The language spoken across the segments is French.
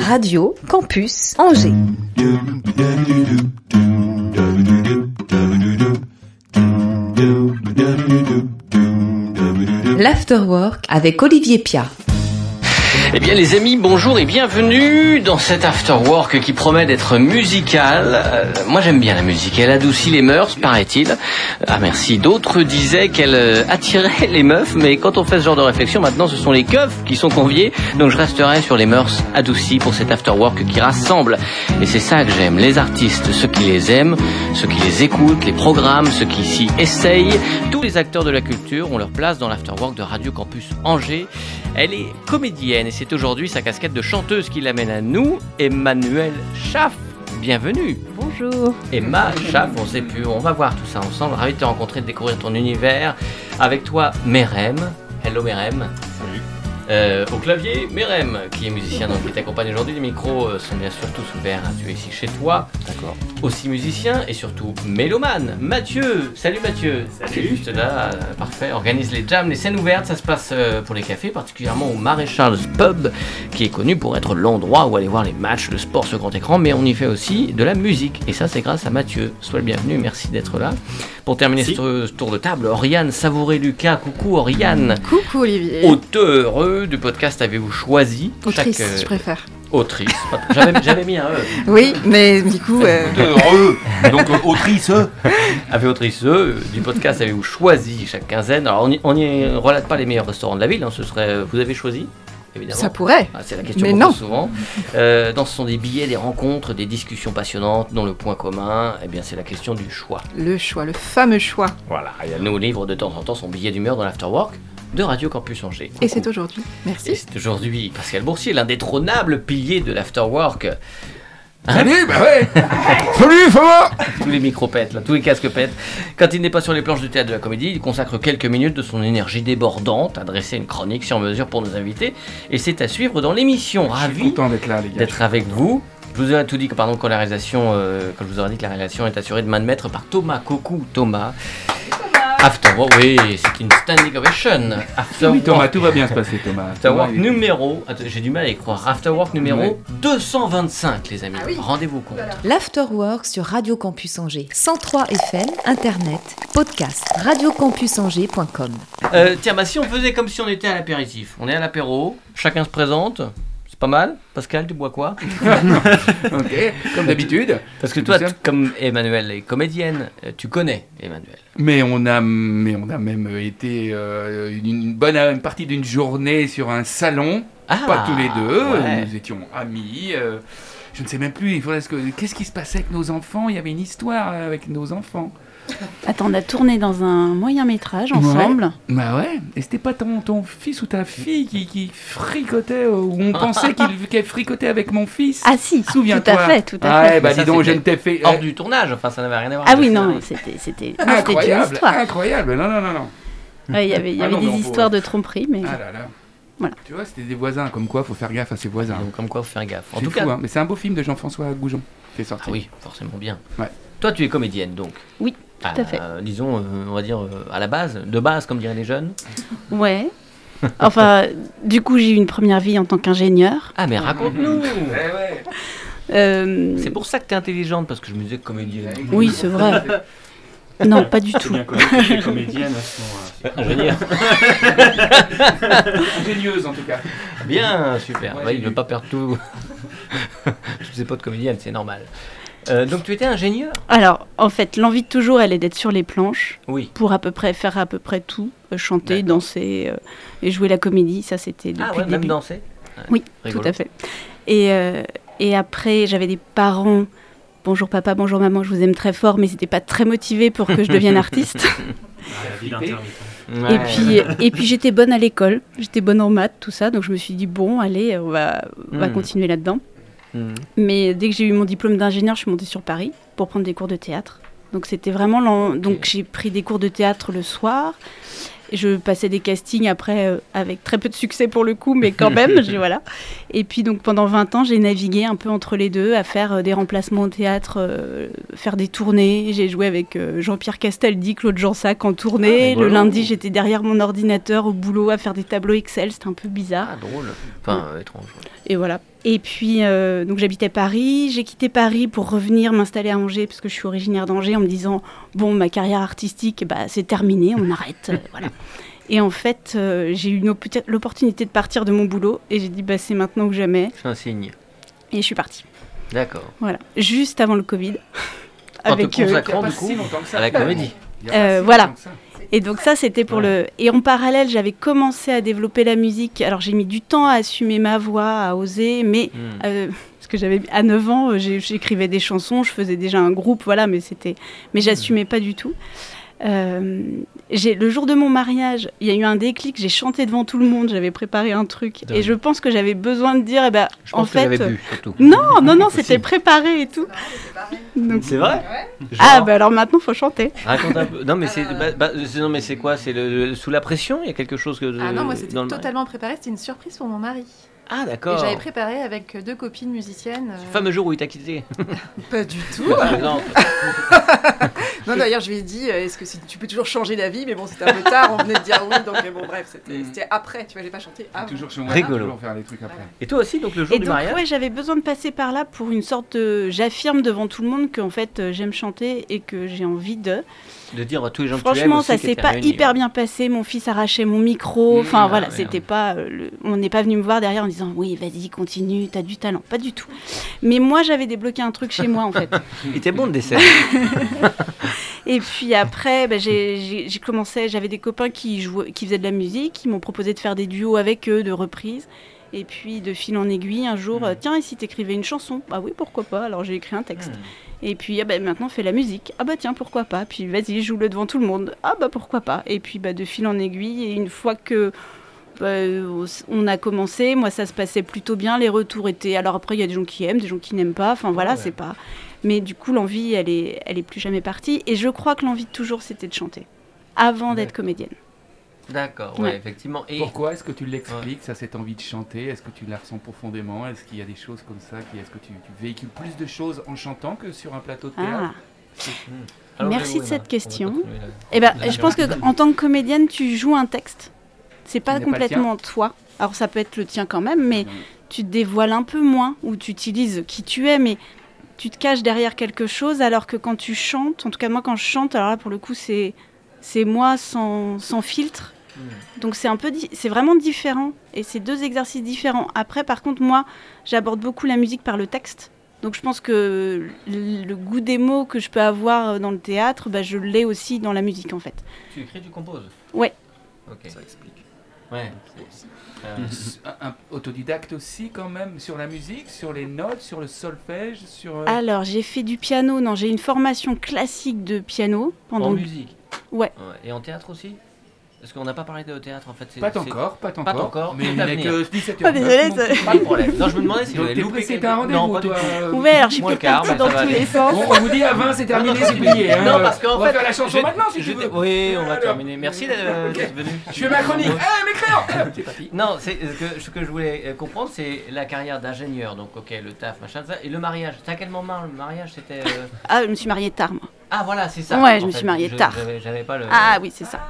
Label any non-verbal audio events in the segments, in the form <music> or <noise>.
Radio Campus Angers. L'Afterwork avec Olivier Pia. Eh bien les amis, bonjour et bienvenue dans cet afterwork qui promet d'être musical. Euh, moi j'aime bien la musique, elle adoucit les mœurs, paraît-il. Ah merci, d'autres disaient qu'elle euh, attirait les meufs, mais quand on fait ce genre de réflexion, maintenant ce sont les keufs qui sont conviés. Donc je resterai sur les mœurs adoucies pour cet afterwork qui rassemble. Et c'est ça que j'aime, les artistes, ceux qui les aiment, ceux qui les écoutent, les programmes, ceux qui s'y essayent. Tous les acteurs de la culture ont leur place dans l'afterwork de Radio Campus Angers. Elle est comédienne et c'est aujourd'hui sa casquette de chanteuse qui l'amène à nous, Emmanuel Schaff. Bienvenue. Bonjour. Emma Schaff, on sait plus, on va voir tout ça ensemble. Ravi de te rencontrer, de découvrir ton univers. Avec toi, Merem. Hello Merem. Salut. Euh, au clavier, Merem, qui est musicien donc qui t'accompagne aujourd'hui. Les micros euh, sont bien sûr tous ouverts. Tu es ici chez toi. D'accord. Aussi musicien et surtout mélomane. Mathieu, salut Mathieu. C'est juste là, euh, parfait. Organise les jams, les scènes ouvertes. Ça se passe euh, pour les cafés, particulièrement au Maréchal's Pub, qui est connu pour être l'endroit où aller voir les matchs de sport sur grand écran. Mais on y fait aussi de la musique. Et ça, c'est grâce à Mathieu. Sois le bienvenu. Merci d'être là. Pour terminer ce tour de table, Oriane Savouré-Lucas. Coucou Oriane. Coucou Olivier. Auteur du podcast Avez-vous choisi Autrice, Chaque, euh, je préfère. Autrice. J'avais j'avais mis un E. <laughs> Oui, mais du coup, euh, Heureux. Donc euh, autrice. Avez autrice euh, du podcast Avez-vous choisi chaque quinzaine? Alors on y, on y relate pas les meilleurs restaurants de la ville, hein, ce serait vous avez choisi évidemment. ça pourrait. Ah, c'est la question Mais qu'on non. pose souvent. Euh, dans ce sont des billets, des rencontres, des discussions passionnantes dont le point commun, eh bien c'est la question du choix. Le choix, le fameux choix. Voilà, et elle nous livre de temps en temps son billet d'humeur dans l'afterwork de Radio Campus Angers. Et c'est aujourd'hui. Et Merci. c'est aujourd'hui Pascal Boursier, l'indétrônable pilier de l'afterwork. Salut, bah ouais. <laughs> Salut, ça va? Tous les micros pètent, là, tous les casques pètent. Quand il n'est pas sur les planches du théâtre de la comédie, il consacre quelques minutes de son énergie débordante à dresser une chronique sur mesure pour nos invités. Et c'est à suivre dans l'émission. Ravi d'être là, les gars. d'être avec vous. Je vous ai tout dit que, pardon, quand la réalisation, euh, quand je vous aurais dit que la réalisation est assurée de main de maître par Thomas Coucou Thomas. Afterwork, oui, c'est une standing ovation. Afterwork, Oui, Thomas, tout va bien se passer, Thomas. Il est- numéro, attends, j'ai du mal à y croire, Afterwork numéro Ouais. 225, les amis. Ah oui. Rendez-vous compte. L'Afterwork sur Radio Campus Angers. 103 FM, Internet, podcast, radiocampusangers.com. Euh, tiens, bah si on faisait comme si on était à l'apéritif. On est à l'apéro, chacun se présente. C'est pas mal. Pascal, tu bois quoi? <laughs> Ok, comme d'habitude. Parce que toi, tu- comme Emmanuel est comédienne, euh, tu connais Emmanuel. Mais on a, mais on a même été euh, une, une bonne une partie d'une journée sur un salon. Ah, pas tous les deux. ouais. Nous étions amis. euh, je ne sais même plus. Qu'est-ce qui se passait avec nos enfants? Il y avait une histoire avec nos enfants. Attends, on a tourné dans un moyen métrage ensemble. Bah ouais. Et c'était pas ton, ton fils ou ta fille qui, qui fricotait euh, ou on pensait qu'il <laughs> qu'elle fricotait avec mon fils? Ah si, Souviens-toi. tout à fait, tout à Ah, fait. eh bah dis donc, je ne t'ai fait. Hors eh, du tournage, enfin ça n'avait rien à voir. Ah avec oui, le non, c'était c'était non, c'était une Incroyable, histoire. incroyable. Non, non, non, non. Ouais, Il y avait, Ah non, des histoires de tromperie, mais Ah là là. Voilà. Tu vois, c'était des voisins, comme quoi, faut faire gaffe à ses voisins. Donc comme quoi, faut faire gaffe. En C'est tout fou, cas, hein. mais c'est un beau film de Jean-François Goujon qui est sorti. ah oui, forcément bien. Ouais. Toi, tu es comédienne, donc. Oui, Ah, tout à fait. euh, disons, euh, on va dire euh, à la base, de base, comme diraient les jeunes. <laughs> ouais. Enfin, du coup, j'ai eu une première vie en tant qu'ingénieur. Ah, mais raconte-nous. Ouais, <laughs> ouais. Euh, C'est pour ça que t'es intelligente, parce que je me disais comédienne. Oui, c'est vrai. <laughs> Non, pas du tout. bien connu que les comédiennes sont. euh, Ingénieur. Ingénieuse en tout cas. Bien, super. Ouais, Ouais, il j'ai veut pas perdre tout. Tous ses potes comédiennes, c'est normal. Euh, donc tu étais ingénieur Alors, en fait, l'envie de toujours, elle est d'être sur les planches Oui. pour à peu près faire à peu près tout, euh, chanter, danser euh, et jouer la comédie. Ça, c'était depuis Ah ouais, le même danser Ouais, Oui, rigolo. Tout à fait. Et, euh, et après, j'avais des parents. Bonjour papa, bonjour maman, je vous aime très fort, mais ils n'étaient pas très motivés pour que je devienne <laughs> artiste. la vie d'intermittent. Ouais. Et puis, et puis j'étais bonne à l'école, j'étais bonne en maths, tout ça, donc je me suis dit, bon, allez, on va, on va Hmm. continuer là-dedans. Mhm. Mais dès que j'ai eu mon diplôme d'ingénieur, je suis montée sur Paris pour prendre des cours de théâtre. Donc c'était vraiment... l'en- Donc j'ai pris des cours de théâtre le soir. Je passais des castings après euh, avec très peu de succès pour le coup, mais quand même, <laughs> voilà. Et puis donc pendant 20 ans, j'ai navigué un peu entre les deux, à faire euh, des remplacements au théâtre, euh, faire des tournées. J'ai joué avec Jean-Pierre Castaldi, Claude Jansac en tournée. Ah, le lundi, j'étais derrière mon ordinateur au boulot à faire des tableaux Excel. C'était un peu bizarre. Ah, drôle. Enfin, étrange. Et voilà. Et puis, euh, donc j'habitais Paris. J'ai quitté Paris pour revenir m'installer à Angers, parce que je suis originaire d'Angers, en me disant bon, ma carrière artistique, bah, c'est terminé, on arrête. euh, <laughs> voilà. Et en fait, euh, j'ai eu l'opportunité de partir de mon boulot, et j'ai dit bah, c'est maintenant ou jamais. C'est un signe. Et je suis partie. D'accord. Voilà. Juste avant le Covid. En te euh, consacrant, du coup, si longtemps que ça. à la comédie. Euh, voilà. Et donc ça, c'était pour Ouais. le... Et en parallèle, j'avais commencé à développer la musique. Alors j'ai mis du temps à assumer ma voix, à oser, mais Hmm. Euh, <laughs> parce que j'avais à 9 ans, euh, j'écrivais des chansons, je faisais déjà un groupe, voilà, mais c'était, mais j'assumais pas du tout. Euh, j'ai le jour de mon mariage, il y a eu un déclic, j'ai chanté devant tout le monde, j'avais préparé un truc, Dingue. et je pense que j'avais besoin de dire, eh ben, Je en pense fait, euh, bu, surtout. non, non, non, <laughs> c'était préparé et tout. C'est vrai ah bah alors maintenant faut chanter. Raconte un peu. Non, mais c'est bah, bah, c'est- non, mais c'est quoi? C'est le, le- sous la pression? Il y a quelque chose que. Ah non, moi c'était totalement préparé, c'était une surprise pour mon mari. Ah, Et d'accord. j'avais préparé avec deux copines musiciennes. euh, Le fameux jour où il t'a quitté. <laughs> Pas du tout. Par exemple. <laughs> Non, d'ailleurs, je lui ai dit, euh, est-ce que si- tu peux toujours changer d'avis Mais bon, c'était un peu tard, on venait de dire oui, donc euh, bon, bref, c'était Mm. c'était après, tu vois, j'ai pas chanté avant. Toujours chez moi. Rigolo. Toujours faire des trucs après. Et toi aussi, donc le jour Et du donc mariage ouais, j'avais besoin de passer par là pour une sorte de, j'affirme devant tout le monde que en fait euh, j'aime chanter et que j'ai envie de. De dire à tous les gens que tu aimes Franchement, aussi ça s'est pas réunis, hyper hein. bien passé. Mon fils arrachait mon micro. Enfin Mmh, voilà, ah, c'était pas. euh, le- On n'est pas venu me voir derrière en disant oui, vas-y, continue, t'as du talent. Pas du tout. Mais moi, j'avais débloqué un truc chez moi en fait. <laughs> Il était bon le dessert. <laughs> Et puis après, bah, j'ai commencé. J'avais des copains qui jouaient, qui faisaient de la musique, qui m'ont proposé de faire des duos avec eux, de reprises. Et puis de fil en aiguille, un jour, Mmh. euh, tiens, et si t'écrivais une chanson? Bah oui, pourquoi pas Alors j'ai écrit un texte. Mmh. Et puis, ah bah, maintenant, fais la musique. Ah bah tiens, pourquoi pas? Puis vas-y, joue-le devant tout le monde. Ah bah pourquoi pas? Et puis, bah, de fil en aiguille, et une fois que bah, on a commencé, moi, ça se passait plutôt bien. Les retours étaient... Alors après, il y a des gens qui aiment, des gens qui n'aiment pas. Enfin voilà, ouais. c'est pas... Mais du coup, l'envie, elle est, elle est plus jamais partie. Et je crois que l'envie de toujours, c'était de chanter. Avant d'être comédienne. D'accord, ouais, Ouais. effectivement. Et Pourquoi Est-ce que tu l'expliques, ça, cette envie de chanter? Est-ce que tu la ressens profondément? Est-ce qu'il y a des choses comme ça qui, Est-ce que tu, tu véhicules plus de choses en chantant que sur un plateau de théâtre? Ah. Alors, Merci de cette question. Eh ben, La je pense que en tant que comédienne, tu joues un texte. C'est pas n'est pas le complètement toi. Alors ça peut être le tien quand même, mais Non. tu te dévoiles un peu moins ou tu utilises qui tu es, mais tu te caches derrière quelque chose. Alors que quand tu chantes, en tout cas moi quand je chante, alors là pour le coup c'est c'est moi sans, sans filtre. Hmm. Donc c'est un peu c'est vraiment différent et c'est deux exercices différents. Après par contre moi j'aborde beaucoup la musique par le texte. Donc je pense que le goût des mots que je peux avoir dans le théâtre, bah, je l'ai aussi dans la musique en fait. Tu écris, tu composes? Ouais. Ok. Ça explique. Ouais. Euh, un, un autodidacte aussi quand même sur la musique, sur les notes, sur le solfège, sur... euh, Alors, j'ai fait du piano. Non, j'ai une formation classique de piano en pendant. musique? Ouais. Et en théâtre aussi? Parce qu'on n'a pas parlé de théâtre en fait. c'est- Pas encore, pas encore. Pas encore, Mais il n'est que 17h. Oh, désolé, ça- Pas de problème. Non, je me demandais si vous avez loupé t'as un rendez-vous, toi euh, alors je suis mais dans tous les sens. Bon, on vous dit à 20, c'est terminé, c'est plié. Hein. Non, parce qu'en on va fait, faire la chanson maintenant si je- tu veux. Oui, on va terminer. Merci d'être venu. Je fais ma chronique. Eh, mes <laughs> parti. Non, c'est ce que, ce que je voulais euh, comprendre, c'est la carrière d'ingénieur. Donc, ok, le taf, machin, ça. Et le mariage. C'est à quel moment le mariage C'était. euh, Ah, je me suis mariée tard, moi. Ah, voilà, c'est ça. Ouais, je me fait, suis mariée tard. J'avais pas le. Ah oui, c'est ça.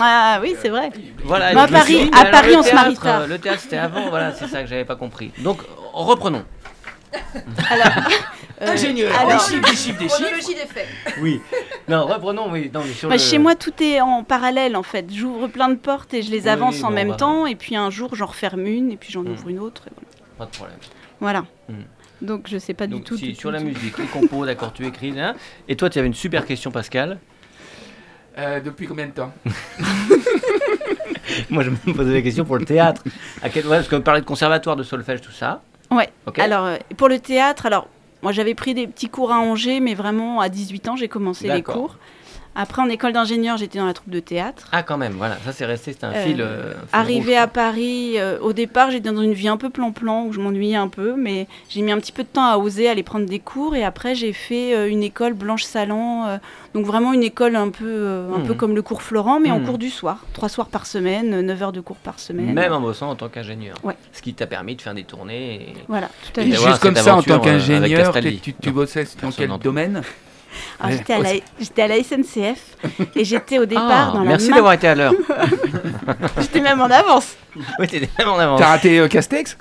Ah oui, c'est vrai. Voilà. Me à Paris- à Paris, on se marie tard. euh, Le théâtre, c'était avant. Voilà, c'est ça que j'avais pas compris. Donc, reprenons. <laughs> Euh, Ingénieur, alors- des chiffres, des chiffres, des chiffres. Des faits. Oui. Non, reprenons. Oui. Non, mais sur Bah, le- Chez moi, tout est en parallèle en fait. J'ouvre plein de portes et je les Oui, avance en bon, même bah. temps. Et puis un jour, j'en referme une et puis j'en Hmm. ouvre une autre. et voilà. Pas de problème. Voilà. Hmm. Donc je sais pas Donc, du tout. si, sur tout, la musique, les compos, d'accord, tu écris. Hein. Et toi, tu avais une super question, Pascal. Euh, depuis combien de temps <laughs> Moi, je me posais la question pour le théâtre. À quel... ouais, parce qu'on parlait de conservatoire, de solfège, tout ça. Ouais. Ok. Alors, euh, pour le théâtre, alors, moi j'avais pris des petits cours à Angers, mais vraiment à 18 ans, j'ai commencé les D'accord. cours. Après, en école d'ingénieur, j'étais dans la troupe de théâtre. Ah, quand même, voilà, ça c'est resté, c'était un Euh, fil. euh, fil Arrivé rouge. à Paris, euh, au départ, j'étais dans une vie un peu plan-plan où je m'ennuyais un peu, mais j'ai mis un petit peu de temps à oser aller prendre des cours. Et après, j'ai fait euh, une école Blanche Salan, euh, donc vraiment une école un peu, euh, un peu comme le cours Florent, mais en Mhm. cours du soir. Trois soirs par semaine, 9 heures de cours par semaine. Même en bossant en tant qu'ingénieur. Ouais. Ce qui t'a permis de faire des tournées. et- Voilà, tout à Et fait. d'avoir Juste comme ça, en tant qu'ingénieur, tu, tu Non, bossais dans quel domaine? J'étais à, la- j'étais à la SNCF et j'étais au Ah, départ dans la merci main- d'avoir été à l'heure. <laughs> J'étais même en avance. oui, t'étais même en avance. T'as raté euh, Castex?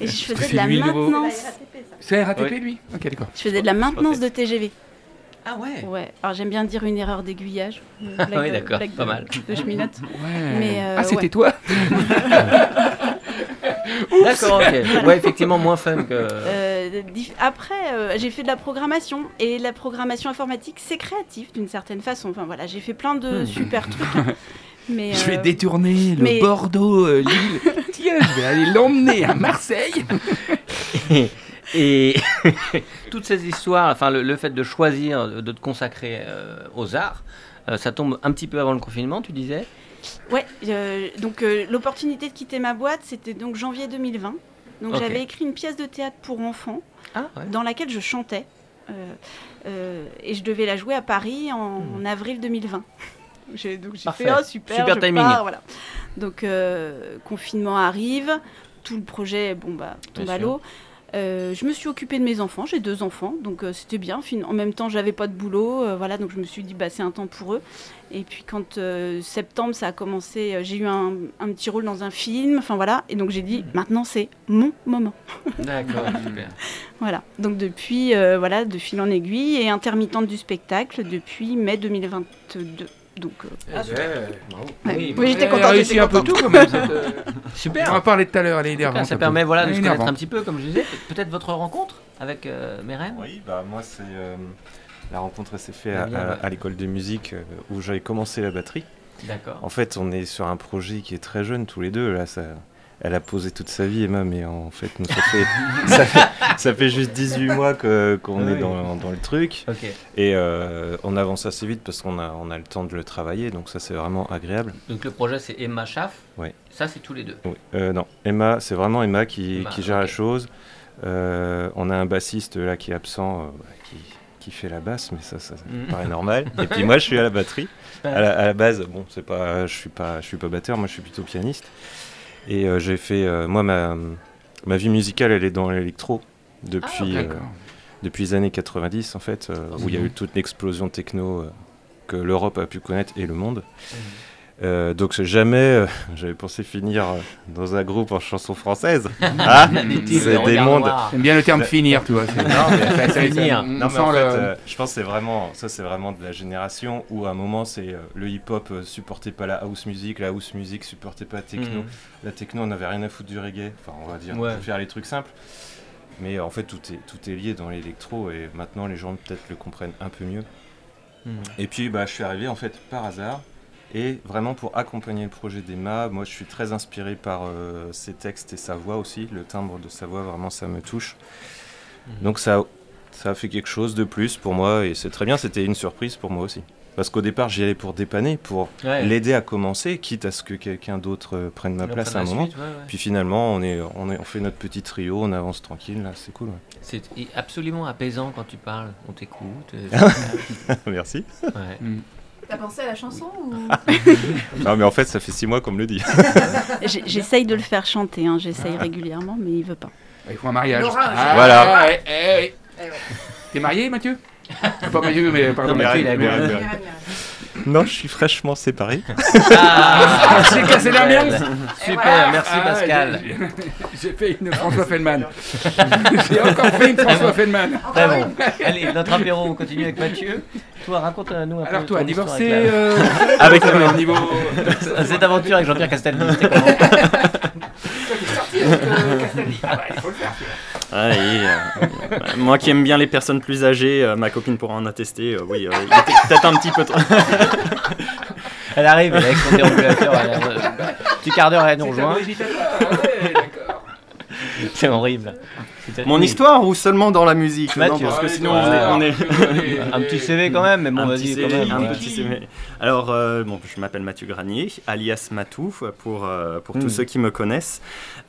Et je faisais de la maintenance. C'est RATP Oui. lui? Ok, d'accord. Je faisais de la maintenance de TGV. Ah ouais Ouais. Alors j'aime bien dire une erreur d'aiguillage. Ah oui, de- d'accord, pas mal. De cheminote. Ouais. Mais, euh, ah, c'était ouais. toi? <laughs> D'accord, ok. Ouais, effectivement, moins fun que. Euh, après, euh, j'ai fait de la programmation et la programmation informatique, c'est créatif d'une certaine façon. Enfin voilà, j'ai fait plein de Hmm. super trucs. hein. <laughs> Mais Je vais euh, détourner le mais- Bordeaux, euh, Lille. <laughs> Tiens, je vais aller l'emmener à Marseille. Et <laughs> toutes ces histoires, enfin le, le fait de choisir de te consacrer euh, aux arts, euh, ça tombe un petit peu avant le confinement, tu disais? Ouais, euh, donc euh, l'opportunité de quitter ma boîte, c'était donc janvier 2020. Donc j'avais écrit une pièce de théâtre pour enfants Ah ouais. dans laquelle je chantais. Euh, euh, et je devais la jouer à Paris en, en avril 2020. <laughs> J'ai, donc j'ai fait oh, super, Super je timing. pars, voilà. Donc euh, confinement arrive, tout le projet bon bah tombe Bien à l'eau. Euh, je me suis occupée de mes enfants, j'ai deux enfants, donc euh, c'était bien. En même temps, j'avais pas de boulot, euh, voilà, donc je me suis dit bah c'est un temps pour eux. Et puis quand septembre ça a commencé, j'ai eu un, un petit rôle dans un film, enfin voilà, et donc j'ai dit Hmm. maintenant c'est mon moment. <laughs> D'accord, <laughs> super. Voilà, donc depuis, voilà, de fil en aiguille et intermittente du spectacle depuis mai 2022. Donc, euh, Ah, super. Bravo. ouais. Oui, Oui, j'étais a contente. réussi j'étais un peu tout quand même. <laughs> cette, euh, On Super. en parlait tout à l'heure, énervante. cas, ça permet voilà, de se connaître un petit peu, comme je disais. Pe- Peut-être votre rencontre avec euh, Meren Oui, bah moi c'est euh, la rencontre s'est faite Ah, à, à l'école de musique euh, où j'avais commencé la batterie. D'accord. En fait, on est sur un projet qui est très jeune tous les deux. Là, ça, elle a posé toute sa vie, Emma, mais en fait, nous, ça fait, <laughs> ça fait, ça fait juste 18 mois qu'on Ah est oui. dans, dans le truc. Et euh, on avance assez vite parce qu'on a, on a le temps de le travailler, donc ça c'est vraiment agréable. Donc le projet c'est Emma Schaff. Ouais. Ça c'est tous les deux. Oui. Euh, non, Emma, c'est vraiment Emma qui, Emma, qui gère la chose. Euh, on a un bassiste là qui est absent, bah, qui, qui fait la basse, mais ça, ça, Mhm. paraît normal. <laughs> Et puis moi, je suis à la batterie. À la, à la base, bon, c'est pas, je suis pas, je suis pas batteur, moi, je suis plutôt pianiste. Et euh, j'ai fait, euh, moi, ma, ma vie musicale, elle est dans l'électro depuis, euh, D'accord. depuis les années 90 en fait, euh, où il y a eu toute l'explosion techno euh, que l'Europe a pu connaître et le monde. Euh, donc jamais, euh, <laughs> j'avais pensé finir euh, dans un groupe en chanson française. <laughs> Ah, c'est des mondes. J'aime bien le terme finir, tu vois. Non, mais- <laughs> ça- ça- Finir. on Non, mais sent en fait, le- euh, je pense que c'est vraiment, ça c'est vraiment de la génération où à un moment c'est euh, le hip-hop supportait pas la house music, la house music supportait pas la techno, Mhm. la techno on n'avait rien à foutre du reggae, enfin on va dire, Ouais. pour faire les trucs simples. Mais en fait tout est, tout est lié dans l'électro et maintenant les gens peut-être le comprennent un peu mieux. Mhm. Et puis bah, je suis arrivé en fait par hasard et vraiment pour accompagner le projet d'Emma, moi je suis très inspiré par euh, ses textes et sa voix aussi, le timbre de sa voix vraiment ça me touche. Mhm. Donc ça, ça a fait quelque chose de plus pour moi et c'est très bien, c'était une surprise pour moi aussi. Parce qu'au départ j'y allais pour dépanner, pour Ouais. l'aider à commencer, quitte à ce que quelqu'un d'autre euh, prenne ma place à un moment. suite, ouais, ouais. Puis finalement on, est, on, est, on fait notre petit trio, on avance tranquille, là c'est cool. ouais. C'est absolument apaisant quand tu parles. On t'écoute. euh, <laughs> Merci. ouais. T'as pensé à la chanson ou? <laughs> Non mais en fait ça fait six mois qu'on me le dit. <laughs> J'essaye de le faire chanter, hein, j'essaye régulièrement, mais il veut pas. Il faut un mariage. L'orage. Voilà. ouais, eh, ouais. Eh ouais. T'es marié, Mathieu? Pas Mathieu, mais pardon, Non, mais Mathieu. il a. non je suis fraîchement séparé. Ah, J'ai cassé l'ambiance. Super, merci Ah, Pascal. j'ai- J'ai fait une François <laughs> Feldman. J'ai encore fait une François Feldman. Très bon. Allez, notre apéro, on continue avec Mathieu. Toi, raconte-nous un peu Alors toi, ton histoire divorcé avec euh, Avec au niveau... la- Cette aventure avec Jean-Pierre Castaldi, c'était comment <laughs> Ah, et, euh, bah, moi qui aime bien les personnes plus âgées, euh, ma copine pourra en attester. euh, oui, euh, il était peut-être un petit peu trop. <laughs> Elle arrive, elle est avec son déambulateur. elle petit quart d'heure, elle nous rejoint. D'accord. C'est horrible. Mon histoire ou seulement dans la musique? Non, Mathieu. parce que sinon on est. on est- <laughs> Un petit CV quand même, mais bon, un vas-y, petit quand CV, même. un ouais. petit CV. Alors, euh, bon, je m'appelle Mathieu Granier, alias Matou, pour, euh, pour tous Mm. ceux qui me connaissent.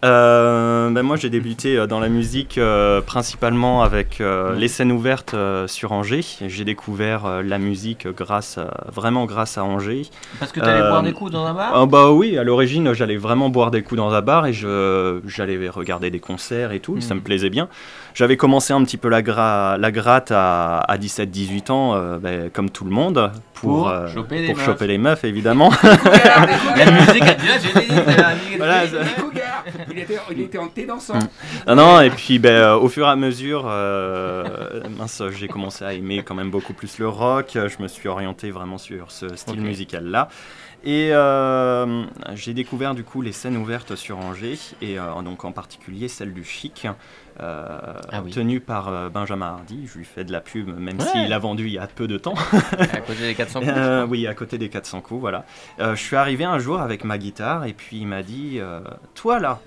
Euh, ben, moi, j'ai débuté dans la musique euh, principalement avec euh, les scènes ouvertes euh, sur Angers. J'ai découvert euh, la musique grâce, vraiment grâce à Angers. Parce que t'allais Euh, boire des coups dans un bar? Ah bah oui, à l'origine, j'allais vraiment boire des coups dans un bar et je, j'allais regarder des concerts et tout, Mm. ça me plaisait bien. J'avais commencé un petit peu la, gra- la gratte à, à 17-18 ans, euh, ben, comme tout le monde, pour, Pour euh, choper les pour meufs. choper les meufs, évidemment. <laughs> La musique. Voilà, Il était, il était en thé dansant. Mm. Ah non, et puis ben, euh, au fur et à mesure, euh, mince, j'ai commencé à aimer quand même beaucoup plus le rock. Je me suis orienté vraiment sur ce style musical-là. Et euh, j'ai découvert du coup les scènes ouvertes sur Angers, et euh, donc en particulier celle du Chic, euh, Ah oui. tenue par euh, Benjamin Hardy. Je lui fais de la pub, même Ouais. s'il a vendu il y a peu de temps. <laughs> À côté des 400 coups. Euh, oui, à côté des 400 coups, voilà. Euh, je suis arrivé un jour avec ma guitare, et puis il m'a dit euh, Toi là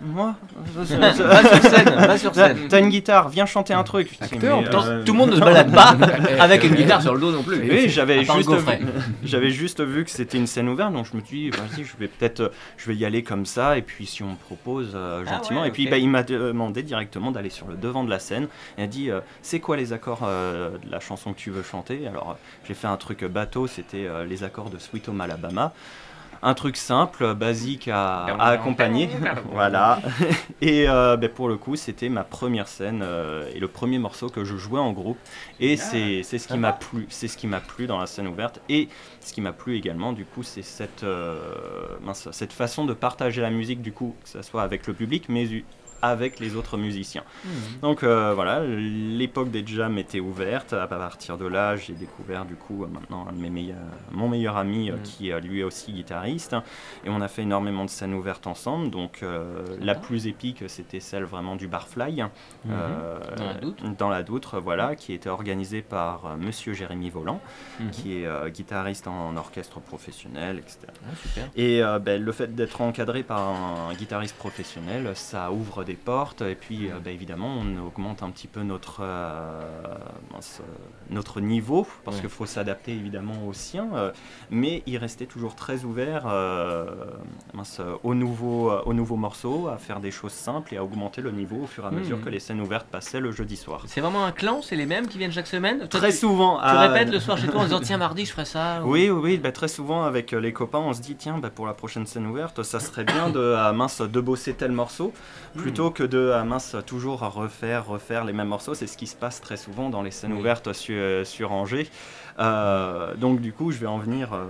Moi <laughs> Va sur scène, va sur scène. T'as une guitare, viens chanter un truc. Acteur, euh, Tout le monde ne se balade pas <laughs> avec une guitare sur le dos non plus. Oui, j'avais juste, vu, gaufret. j'avais juste vu que c'était une scène ouverte, donc je me suis dit, vas-y, je vais peut-être, je vais y aller comme ça, et puis si on me propose euh, Ah gentiment. ouais, et puis bah, il m'a demandé directement d'aller sur le devant de la scène. Il a dit, euh, c'est quoi les accords euh, de la chanson que tu veux chanter? Alors j'ai fait un truc bateau, c'était euh, les accords de Sweet Home Alabama. Un truc simple, basique à, à accompagner. <laughs> voilà. Et euh, ben, pour le coup, c'était ma première scène euh, et le premier morceau que je jouais en groupe. Et c'est c'est ce qui m'a plu. C'est ce qui m'a plu dans la scène ouverte. Et ce qui m'a plu également, du coup, c'est cette, euh, mince, cette façon de partager la musique, du coup, que ce soit avec le public, mais avec les autres musiciens. Donc euh, voilà, l'époque des jams était ouverte. À partir de là, j'ai découvert du coup euh, maintenant un de mes meilleurs, mon meilleur ami Mhm. qui est lui aussi guitariste. Et on a fait énormément de scènes ouvertes ensemble. Donc euh, la plus épique, c'était celle vraiment du Barfly. euh, Dans la Doutre. dans la Doutre, voilà, qui était organisée par Monsieur Jérémy Volant, Mhm. qui est guitariste en, orchestre professionnel, etc. Ah, super. Et euh, ben, le fait d'être encadré par un guitariste professionnel, ça ouvre des portes. Et puis, euh, ben, évidemment, on augmente un petit peu notre, euh, euh, notre niveau, parce Ouais. qu'il faut s'adapter évidemment au sien. euh, mais il restait toujours très ouvert euh, euh, aux, nouveaux, euh, aux nouveaux morceaux, à faire des choses simples et à augmenter le niveau au fur et à mesure Mhm. que les scènes ouvertes passaient le jeudi soir. C'est vraiment un clan, c'est les mêmes qui viennent chaque semaine Toi, Très tu, souvent. Tu à- répètes le soir chez toi en <laughs> disant tiens mardi je ferai ça ou- Oui, oui, oui, bah, très souvent avec euh, les copains, on se dit tiens, bah, pour la prochaine scène ouverte, ça serait bien de, mince, de bosser tel morceau plutôt que de à mince, toujours refaire, refaire les mêmes morceaux. C'est ce qui se passe très souvent dans les scènes Oui. ouvertes sur, euh, sur Angers. Euh, donc du coup, je vais en venir euh,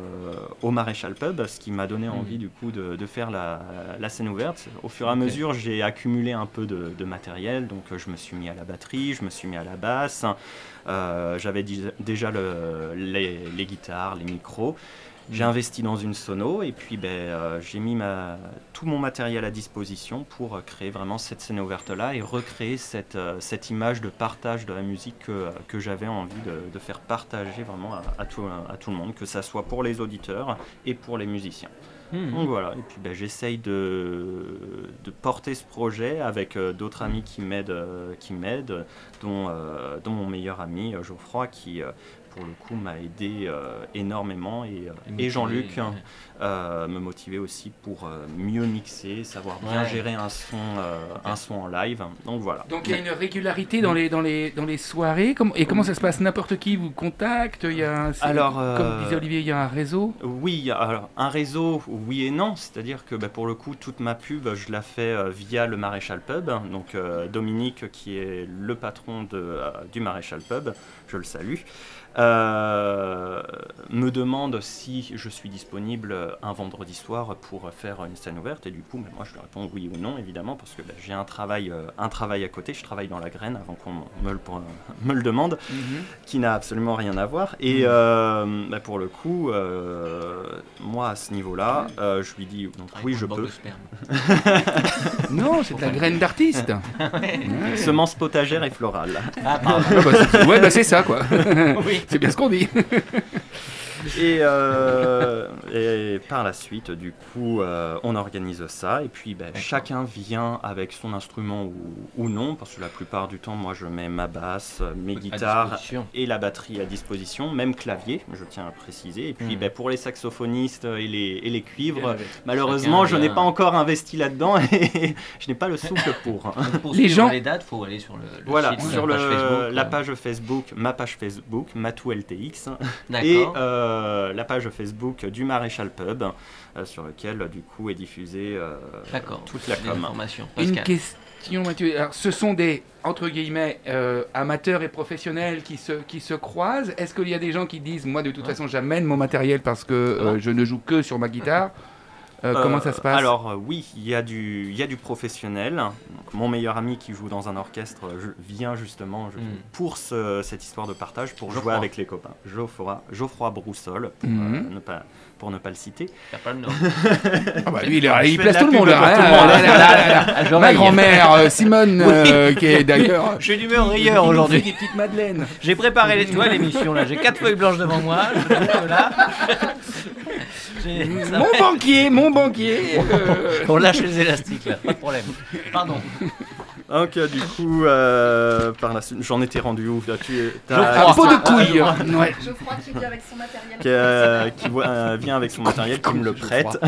au Maréchal Pub, ce qui m'a donné envie du coup de, de faire la, la scène ouverte. Au fur et à mesure, j'ai accumulé un peu de, de matériel, donc je me suis mis à la batterie, je me suis mis à la basse. Euh, J'avais déjà le- les, les guitares, les micros. J'ai investi dans une sono et puis ben, euh, j'ai mis ma, tout mon matériel à disposition pour euh, créer vraiment cette scène ouverte là et recréer cette, euh, cette image de partage de la musique que, que j'avais envie de, de faire partager vraiment à, à tout, à tout le monde, que ça soit pour les auditeurs et pour les musiciens. Mhm. Donc voilà, et puis ben, j'essaye de, de porter ce projet avec euh, d'autres amis qui m'aident, euh, qui m'aident, dont, euh, dont mon meilleur ami Geoffroy qui pour le coup m'a aidé euh, énormément et, euh, et Jean-Luc ouais. hein, euh, me motivait aussi pour euh, mieux mixer, savoir bien Ouais. gérer un son, euh, un son en live. Donc voilà. Donc il y a une régularité dans les, dans les, dans les soirées. Comment- et comment ça se passe? N'importe qui vous contacte? Il y a un, Alors, Comme disait Olivier, il y a un réseau? Oui, alors un réseau, oui et non. C'est-à-dire que bah, pour le coup, toute ma pub, je la fais euh, via le Maréchal Pub. Donc euh, Dominique, qui est le patron de, euh, du Maréchal Pub, je le salue, euh, me demande si je suis disponible un vendredi soir pour faire une scène ouverte. Et du coup, bah, moi, je lui réponds oui ou non, évidemment, parce que bah, j'ai un travail, euh, un travail à côté. Je travaille dans la graine avant qu'on me le, <laughs> me le demande qui n'a absolument rien à voir. Et euh, bah, pour le coup, euh, moi à ce niveau-là, euh, je lui dis donc oui, je peux. de sperme. <laughs> Non, c'est de la graine d'artiste. <laughs> Semences potagères et florales. Ah, pardon. Ah bah, ouais, bah c'est ça quoi. oui. C'est bien ce qu'on dit. <laughs> Et, euh, et par la suite, du coup, euh, on organise ça. Et puis, ben, chacun vient avec son instrument ou, ou non. Parce que la plupart du temps, moi, je mets ma basse, mes À guitares et la batterie à disposition. Même clavier, je tiens à préciser. Et puis, Hmm. ben, pour les saxophonistes et les, et les cuivres, malheureusement, je n'ai pas encore investi là-dedans. <laughs> Et je n'ai pas le souffle pour. <laughs> pour Les gens- les dates, faut aller sur le, le Voilà, site, sur la le, page Facebook. la euh, page Facebook, ma page Facebook, Matou LTX, et D'accord. Euh, la page Facebook du Maréchal Pub, euh, sur lequel du coup est diffusée euh, D'accord. toute la com. Une question, Mathieu. Alors, ce sont des, entre guillemets, euh, amateurs et professionnels qui se, qui se croisent. Est-ce qu'il y a des gens qui disent, moi, de toute Ouais. façon, j'amène mon matériel parce que euh, Ouais. je ne joue que sur ma guitare Euh, Euh, Comment ça se passe Alors euh, oui, il y, a du- il y a du professionnel. Donc, mon meilleur ami qui joue dans un orchestre euh, je- vient justement je- Mm. pour ce- cette histoire de partage, pour Geoffroy. jouer avec les copains. Geoffroy, Geoffroy Broussol, pour, euh, ne pas, pour ne pas le citer. T'as pas le nom. <laughs> Ah bah, lui, il, Je il place la tout le monde. là, hein. <laughs> Ma grand-mère, euh, Simone, euh, qui est d'ailleurs. J'ai d'humeur rigueur qui nous aujourd'hui. Des petites madeleines. J'ai préparé les, tu vois, l'émission là. J'ai quatre feuilles blanches devant moi. Je là. <laughs> Mon banquier, mon banquier. euh, On lâche les élastiques là, pas de problème. Pardon. Donc euh, du coup, euh, par la suite, j'en étais rendu où là, tu, Geoffroy. Un pot de Ah, couilles. ah, Ouais. Geoffroy qui vient avec son matériel. qui, euh, qui voit- euh, vient avec son matériel, qui me le Je prête. <laughs>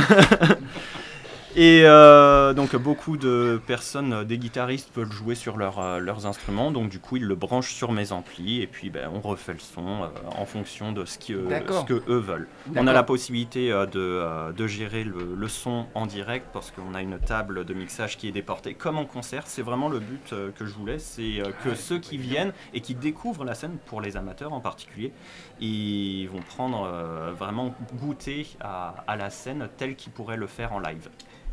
Et euh, donc beaucoup de personnes, des guitaristes peuvent jouer sur leur, euh, leurs instruments, donc du coup ils le branchent sur mes amplis et puis ben, on refait le son euh, en fonction de ce, qui, ce que eux veulent. On a la possibilité de, de gérer le, le son en direct parce qu'on a une table de mixage qui est déportée comme en concert. C'est vraiment le but que je voulais, c'est que ceux qui viennent et qui découvrent la scène, pour les amateurs en particulier, ils vont prendre vraiment goûter à, à la scène telle qu'ils pourraient le faire en live.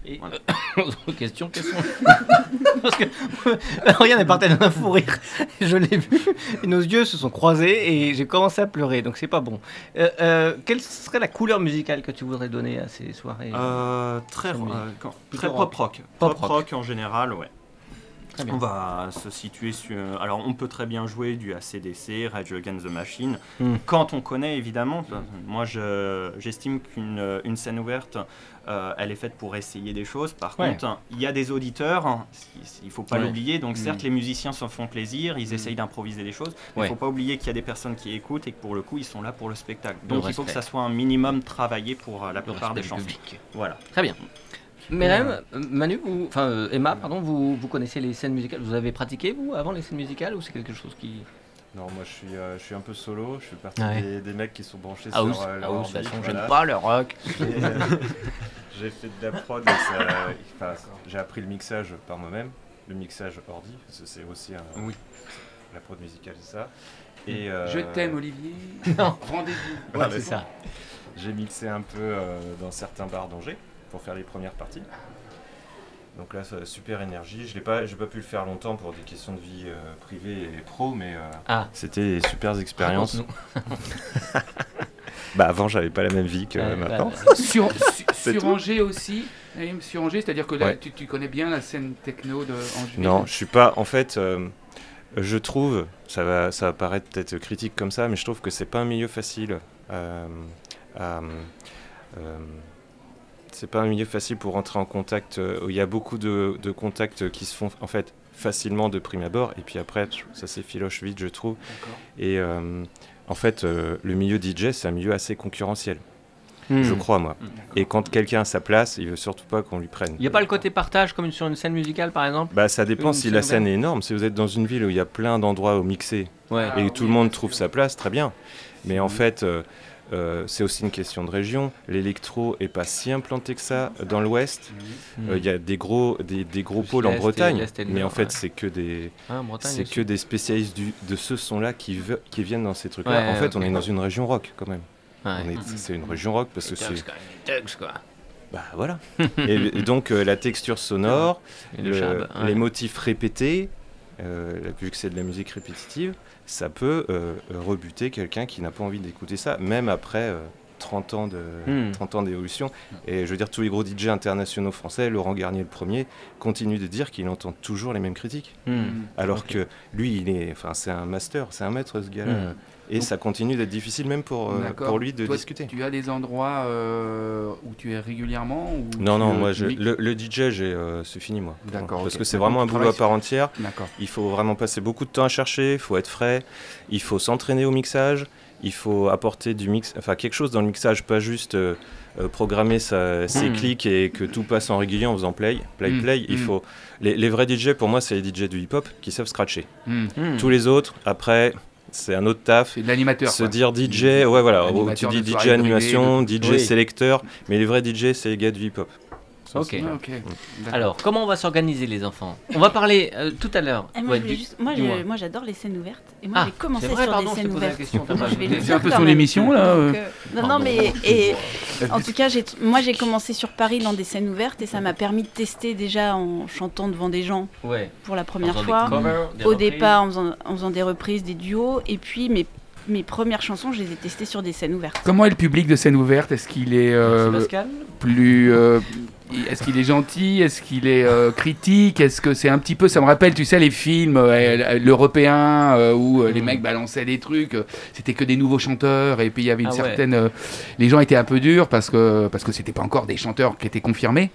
Et Voilà. euh, <coughs> question, sont <laughs> Parce que <laughs> rien n'est parti d'un fou rire. Je l'ai vu, et nos yeux se sont croisés et j'ai commencé à pleurer, donc c'est pas bon. Euh, euh, quelle serait la couleur musicale que tu voudrais donner à ces soirées Euh, très, très pop rock. Pop Pop rock. rock en général, ouais. On va se situer sur. Alors, on peut très bien jouer du ACDC, Rage Against the Machine, Hmm. quand on connaît évidemment. Moi, je- j'estime qu'une une scène ouverte, euh, elle est faite pour essayer des choses. Par Ouais. contre, il y a des auditeurs, hein, il faut pas Ouais. l'oublier. Donc, Hmm. certes, les musiciens s'en font plaisir, ils Hmm. essayent d'improviser des choses, mais il Ouais. faut pas oublier qu'il y a des personnes qui écoute et que pour le coup, ils sont là pour le spectacle. Donc, il faut que ça soit un minimum travaillé pour euh, la plupart des chansons. public. Voilà. Très bien. Mérem, euh, Manu, vous, enfin euh, Emma, pardon, vous, vous connaissez les scènes musicales Vous avez pratiqué vous avant les scènes musicales ou c'est quelque chose qui Non, moi je suis, euh, je suis un peu solo, je fais partie Ouais. des, des mecs qui sont branchés House, sur euh, leur de ordi, toute façon, voilà. j'aime pas le rock. <laughs> Euh, J'ai fait de la prod, j'ai appris le mixage par moi-même, le mixage ordi, parce que c'est aussi un, Oui. la prod musicale, c'est ça. Et, euh, Je t'aime, Olivier. Non. <laughs> Rendez-vous. Ouais, c'est mais ça. J'ai mixé un peu euh, dans certains bars d'Angers pour faire les premières parties. Donc là, ça- super énergie. Je n'ai pas, pas pu le faire longtemps pour des questions de vie euh, privée et pro, mais euh, Ah. c'était des super expériences. <laughs> Bah avant, j'avais pas la même vie que Ouais, maintenant. bah, Sur, <laughs> sur, sur. Angers aussi. Naïm, Sur Angers, c'est-à-dire que là, Ouais. tu, tu connais bien la scène techno de Angers. Non, je suis pas. En fait, euh, je trouve, ça va, ça va paraître peut-être critique comme ça, mais je trouve que c'est pas un milieu facile. euh, à, euh, c'est pas un milieu facile pour rentrer en contact. euh, où Il y a beaucoup de, de contacts qui se font en fait facilement de prime abord, et puis après, ça s'effiloche vite, je trouve. Et euh, en fait, euh, le milieu DJ, c'est un milieu assez concurrentiel, Hmm. je crois moi. Et quand quelqu'un a sa place, il veut surtout pas qu'on lui prenne. Il n'y a pas le côté partage comme sur une scène musicale par exemple Bah, ça dépend si la scène est énorme. Si vous êtes dans une ville où il y a plein d'endroits où mixer Ouais. Ah et que tout oui, le monde trouve sûr. sa place, très bien. Mais en fait, euh, euh, c'est aussi une question de région. L'électro est pas si implanté que ça dans l'Ouest. Euh, Il y a des gros, des, des gros pôles en Bretagne, et mais en fait, ouais. c'est que des, Ah, c'est que des spécialistes du, de ce son-là qui, ve- qui viennent dans ces trucs-là. Ouais, en fait, on est dans une région rock quand même. Ouais. On est- C'est une région rock parce que c'est, Tugs, quoi. bah voilà. et, et donc euh, la texture sonore, Et le le- chab, ouais. les motifs répétés, vu que c'est de la musique répétitive, ça peut euh, rebuter quelqu'un qui n'a pas envie d'écouter ça, même après euh, 30 ans de. 30 ans d'évolution. Et je veux dire, tous les gros DJ internationaux français, Laurent Garnier le premier, continuent de dire qu'il entend toujours les mêmes critiques. Hmm. Alors que lui, il est, enfin, c'est un master, c'est un maître ce gars-là. Hmm. Et ça continue d'être difficile même pour, euh, pour lui de Toi, discuter. Tu as des endroits euh, où tu es régulièrement ou Non, non, moi, je, le, le DJ, j'ai, euh, c'est fini, moi. D'accord, Parce que c'est vraiment un boulot à part entière. D'accord. Il faut vraiment passer beaucoup de temps à chercher, il faut être frais, il faut s'entraîner au mixage, il faut apporter du mix, enfin quelque chose dans le mixage, pas juste euh, euh, programmer sa- ses Hmm. clics et que tout passe en régulier en faisant play, play, Hmm, play. Il hmm. faut les, les vrais DJ pour moi, c'est les DJ du hip-hop qui savent scratcher. Tous les autres, après, c'est un autre taf. C'est de l'animateur. Se quoi. dire DJ, ouais voilà, oh, tu dis DJ animation, DJ Oui. sélecteur, mais les vrais DJ c'est les gars du hip-hop. Ça, Ok. c'est Ah, clair. ok. D'accord. Alors, comment on va s'organiser, les enfants On va parler euh, tout à l'heure. Et moi, Ouais, je voulais dis- juste- moi, dis-moi. je- moi, j'adore les scènes ouvertes. Et moi, Ah, j'ai commencé vrai, sur pardon, des scènes ouvertes. C'est un peu quand son même. émission là. euh. Donc, euh, non, non, mais et, <laughs> en tout cas, j'ai, moi, j'ai commencé sur Paris dans des scènes ouvertes et ça m'a permis de tester déjà en chantant devant des gens Ouais. pour la première fois. covers, Au reprises. départ, en faisant, en faisant des reprises, des duos, et puis mes, mes premières chansons, je les ai testées sur des scènes ouvertes. Comment est le public de scène ouverte Est-ce qu'il est plus euh, est-ce qu'il est gentil? Est-ce qu'il est euh, critique? Est-ce que c'est un petit peu ça me rappelle tu sais les films euh, l'européen euh, où euh, les Mm. mecs balançaient des trucs c'était que des nouveaux chanteurs et puis il y avait une Ah ouais. certaine les gens étaient un peu durs parce que parce que c'était pas encore des chanteurs qui étaient confirmés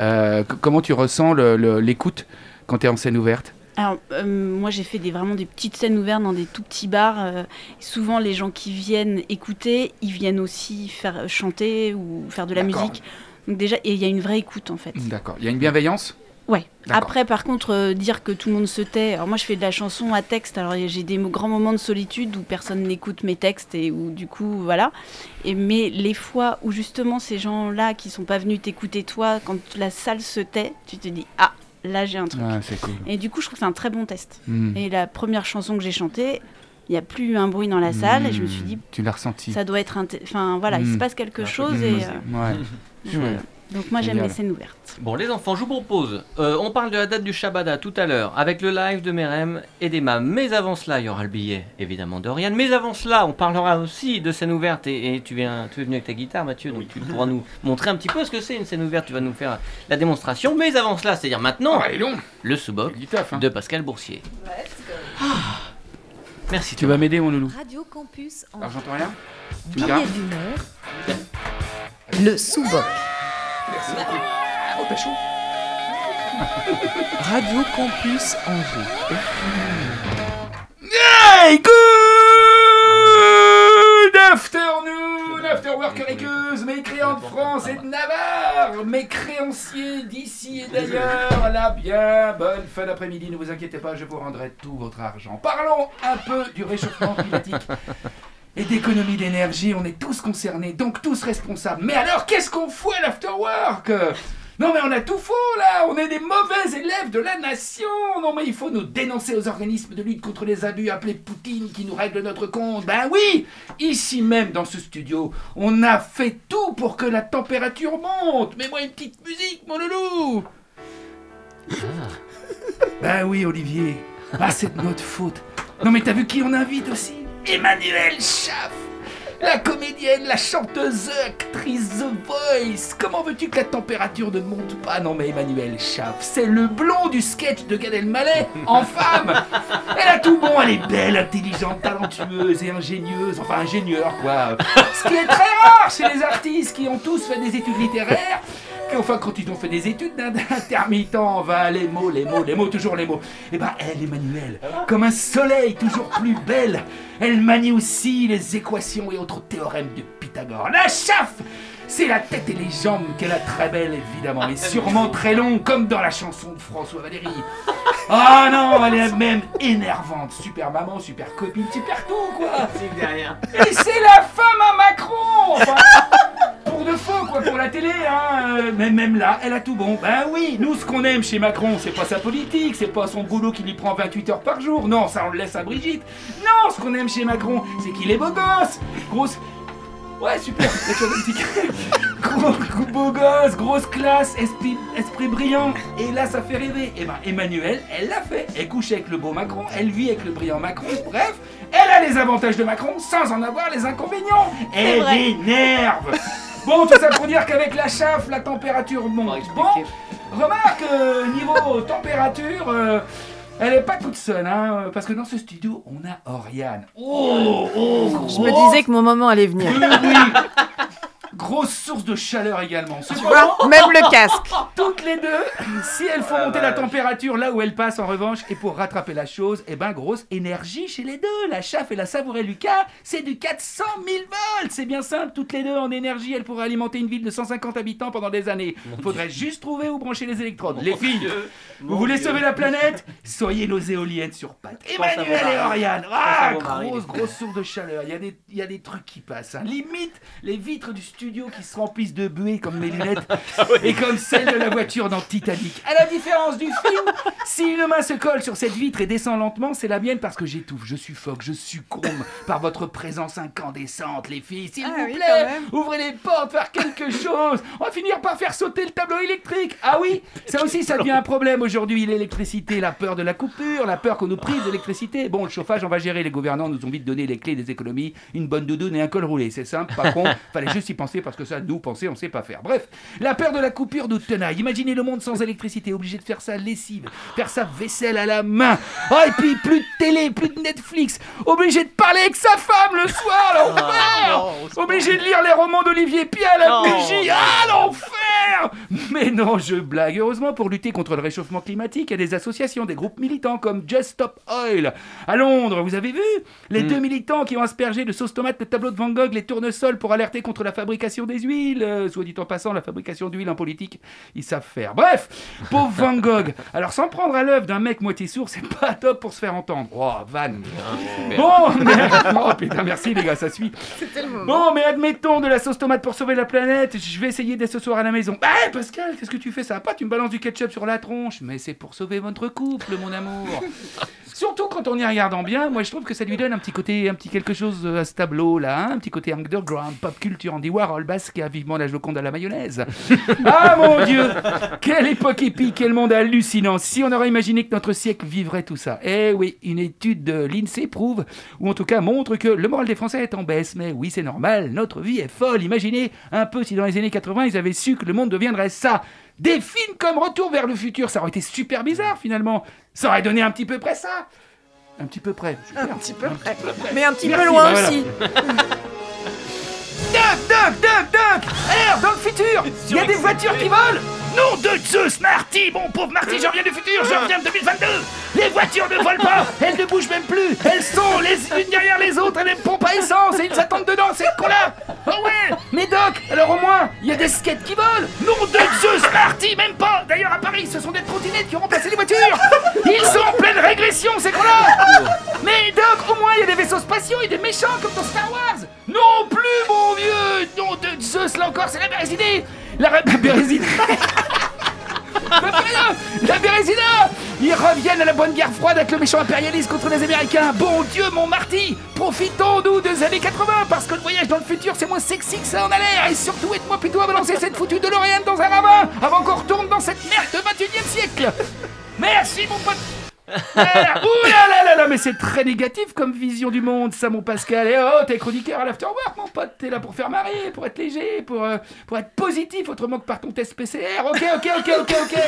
Euh, comment tu ressens le- le- l'écoute quand tu es en scène ouverte? Alors, euh, moi, j'ai fait des, vraiment des petites scènes ouvertes dans des tout petits bars. euh, souvent, les gens qui viennent écouter, ils viennent aussi faire chanter ou faire de la musique. Donc déjà, il y a une vraie écoute en fait. d'accord il y a une bienveillance? Ouais. Après, par contre, euh, dire que tout le monde se tait. Alors moi, je fais de la chanson à texte. Alors j'ai des grands moments de solitude où personne n'écoute mes textes et où du coup, voilà. Et mais les fois où justement ces gens-là qui sont pas venus t'écouter toi, quand la salle se tait, tu te dis ah là j'ai un truc. Ah, cool Et du coup, je trouve que c'est un très bon test. Mm. Et la première chanson que j'ai chantée, il n'y a plus eu un bruit dans la salle et je me suis dit tu l'as ressenti ça doit être enfin voilà, il se passe quelque chose truc et euh, <laughs> ouais donc, moi j'aime les scènes ouvertes. Bon, les enfants, je vous propose, euh, on parle de la date du Shabada tout à l'heure, avec le live de Merem et d'Emma. Mais avant cela, il y aura le billet, évidemment, d'Oriane. Mais avant cela, on parlera aussi de scène ouverte. Et, et tu, viens, tu es venu avec ta guitare, Mathieu, donc tu pourras nous montrer un petit peu ce que c'est une scène ouverte. Tu vas nous faire la démonstration. Mais avant cela, c'est-à-dire maintenant, Ah, long le sous-boc hein. de Pascal Boursier. Ah. Merci, tu vas m'aider mon loulou Radio Campus en alors j'entends rien Tu me billet gardes d'humeur. Le sous-boc. Merci beaucoup. Oh, t'as chaud Radio Campus Angers. Hey, good afternoon, afterworkereuse, mes créants de France et de Navarre, mes créanciers d'ici et d'ailleurs, la bien bonne fin d'après-midi, ne vous inquiétez pas, je vous rendrai tout votre argent. Parlons un peu du réchauffement climatique. Et d'économie d'énergie, on est tous concernés, donc tous responsables. Mais alors, qu'est-ce qu'on fout à l'afterwork? Non mais on a tout faux là, on est des mauvais élèves de la nation. Non mais il faut nous dénoncer aux organismes de lutte contre les abus appelés Poutine qui nous règlent notre compte. Ben oui, ici même dans ce studio, on a fait tout pour que la température monte. Mets-moi une petite musique, mon loulou. Ben oui, Olivier. Ah, c'est de notre faute. Non, mais t'as vu qui on invite aussi? Emmanuel Schaff La comédienne, la chanteuse, actrice The Voice. Comment veux-tu que la température ne monte pas? Non mais Emmanuel Schaff, c'est le blond du sketch de Gad Elmaleh en <laughs> femme. Elle a tout bon, elle est belle, intelligente, talentueuse et ingénieuse, enfin ingénieure quoi. Ce qui est très rare chez les artistes qui ont tous fait des études littéraires et enfin, quand ils ont fait des études <laughs> d'intermittent, va les mots, les mots, les mots, toujours les mots. Et ben, elle, Emmanuel, comme un soleil, toujours plus belle, elle manie aussi les équations et autres théorèmes de Pythagore. La chaffe c'est la tête et les jambes qu'elle a très belle, évidemment, et sûrement très longue, comme dans la chanson de François Valéry. Ah non, elle est même énervante. Super maman, super copine, super tout, quoi. Et c'est la femme à Macron Enfin, Pour de faux, quoi, pour la télé, hein. euh, Mais même là, elle a tout bon. Ben oui, nous, ce qu'on aime chez Macron, c'est pas sa politique, c'est pas son boulot qui lui prend 28 heures par jour. Non, ça, on le laisse à Brigitte. Non, ce qu'on aime chez Macron, c'est qu'il est beau gosse. Grosse. Ouais, super. Gros, gros- beau gosse, grosse classe, esprit, esprit brillant. Et là, ça fait rêver. Et ben, Emmanuel, elle l'a fait. Elle couche avec le beau Macron, elle vit avec le brillant Macron. Bref, elle a les avantages de Macron sans en avoir les inconvénients. Elle vrai. énerve. Bon, tout ça pour dire qu'avec la chauffe, la température monte. Bon, remarque, euh, niveau température, euh, elle est pas toute seule, hein, parce que dans ce studio, on a Oriane. Oh, oh, Je me disais que mon moment allait venir. oui, oui. Grosse source de chaleur également. Tu vois, <laughs> même le casque. <laughs> Toutes les deux, si elles font monter la température là où elles passent en revanche, et pour rattraper la chose, eh ben grosse énergie chez les deux. La chauffe et la savourée Lucas, c'est du 400 000 volts. C'est bien simple, toutes les deux en énergie, elles pourraient alimenter une ville de 150 habitants pendant des années. Faudrait juste trouver où brancher les électrodes. les filles, vous voulez sauver la planète? Soyez nos éoliennes sur pattes. Emmanuel et. Oriane. Ah, grosse, grosse source de chaleur. Il y, a des, il y a des trucs qui passent. hein. Limite, les vitres du studio qui se remplissent de buée comme mes lunettes <laughs> et comme celle de la voiture dans Titanic. À la différence du film, si une main se colle sur cette vitre et descend lentement, c'est la mienne parce que j'étouffe, je suffoque, je succombe par votre présence incandescente, les filles. S'il Ah vous oui, plaît, ouvrez les portes, faire quelque chose. On va finir par faire sauter le tableau électrique. Ah oui, ça aussi, ça devient un problème aujourd'hui. L'électricité, la peur de la coupure, la peur qu'on nous prive d'électricité. Bon, le chauffage, on va gérer. Les gouvernants nous ont vite donné les clés des économies, une bonne doudoune et un col roulé. C'est simple, pas con. Fallait juste y penser parce que ça, nous, penser, on sait pas faire. Bref, la peur de la coupure nous tenaille. Imaginez le monde sans électricité, obligé de faire sa lessive, faire sa vaisselle à la main. Oh, et puis plus de télé, plus de Netflix. Obligé de parler avec sa femme le soir, l'enfer. Obligé de lire les romans d'Olivier Pia à la bougie. Ah, l'enfer Mais non, je blague. Heureusement, pour lutter contre le réchauffement climatique, il y a des associations, des groupes militants comme Just Stop Oil. À Londres, vous avez vu? Les deux militants qui ont aspergé de sauce tomate le tableau de Van Gogh, les tournesols pour alerter contre la fabrication des huiles. Euh, soit dit en passant, la fabrication d'huile en politique, ils savent faire. Bref, pauvre <laughs> Van Gogh. Alors, sans prendre à l'œuvre d'un mec moitié sourd, c'est pas <laughs> top pour se faire entendre. Oh, Van. Bon, <laughs> mais... oh putain, merci les gars, ça suit. Bon, mais admettons de la sauce tomate pour sauver la planète. Je vais essayer dès ce soir à la maison. Bah, Pascal, qu'est-ce que tu fais Ça va pas Tu me balances du ketchup sur la tronche. Mais c'est pour sauver votre couple, mon amour. Surtout quand on y regardant bien, moi je trouve que ça lui donne un petit côté, un petit quelque chose euh, à ce tableau là, hein, un petit côté underground, pop culture, Andy Warhol, Basquiat, vivement la Joconde à la mayonnaise. <laughs> Ah mon dieu Quelle époque épique, quel monde hallucinant Si on aurait imaginé que notre siècle vivrait tout ça. Eh oui, une étude de l'INSEE prouve, ou en tout cas montre que le moral des Français est en baisse. Mais oui, c'est normal, notre vie est folle. Imaginez un peu si dans les années 80, ils avaient su que le monde deviendrait ça. Des films comme Retour vers le futur, ça aurait été super bizarre finalement. Ça aurait donné un petit peu près ça. Un petit peu près. super. Un petit peu près. Mais un petit Merci, peu loin bah voilà. aussi. <laughs> Duck, duck, duck, duck Alors, dans le futur, <laughs> il y a des voitures qui volent Nom de Zeus, Marty Bon pauvre Marty, je reviens du futur, je reviens de 2022 Les voitures ne volent pas, elles ne bougent même plus. Elles sont les unes derrière les autres, elles ne pompent à essence et ils attendent dedans, c'est con là Oh ouais Mais Doc, alors au moins, il y a des skates qui volent. Nom de Zeus, Marty, même pas. D'ailleurs à Paris, ce sont des trottinettes qui ont remplacé les voitures. Ils sont en pleine régression, ces cons là Mais Doc, au moins, il y a des vaisseaux spatiaux et des méchants comme dans Star Wars. Non plus, mon vieux. Nom de Zeus, là encore, c'est la Bérésidée La, la Bérésidée La Bérésina. Ils reviennent à la bonne guerre froide avec le méchant impérialiste contre les Américains. Bon Dieu, mon Marty Profitons, nous, des années 80 Parce que le voyage dans le futur, c'est moins sexy que ça en a l'air. Et surtout, aide-moi plutôt à balancer cette foutue DeLorean dans un ravin Avant qu'on retourne dans cette merde de 21 e siècle. Merci, mon pote Ouh là là là là, mais c'est très négatif comme vision du monde, ça, mon Pascal. Et oh, t'es chroniqueur à l'afterwork, mon pote. T'es là pour faire marrer, pour être léger, pour, euh, pour être positif, autrement que par ton test PCR. Ok, ok, ok, ok, ok.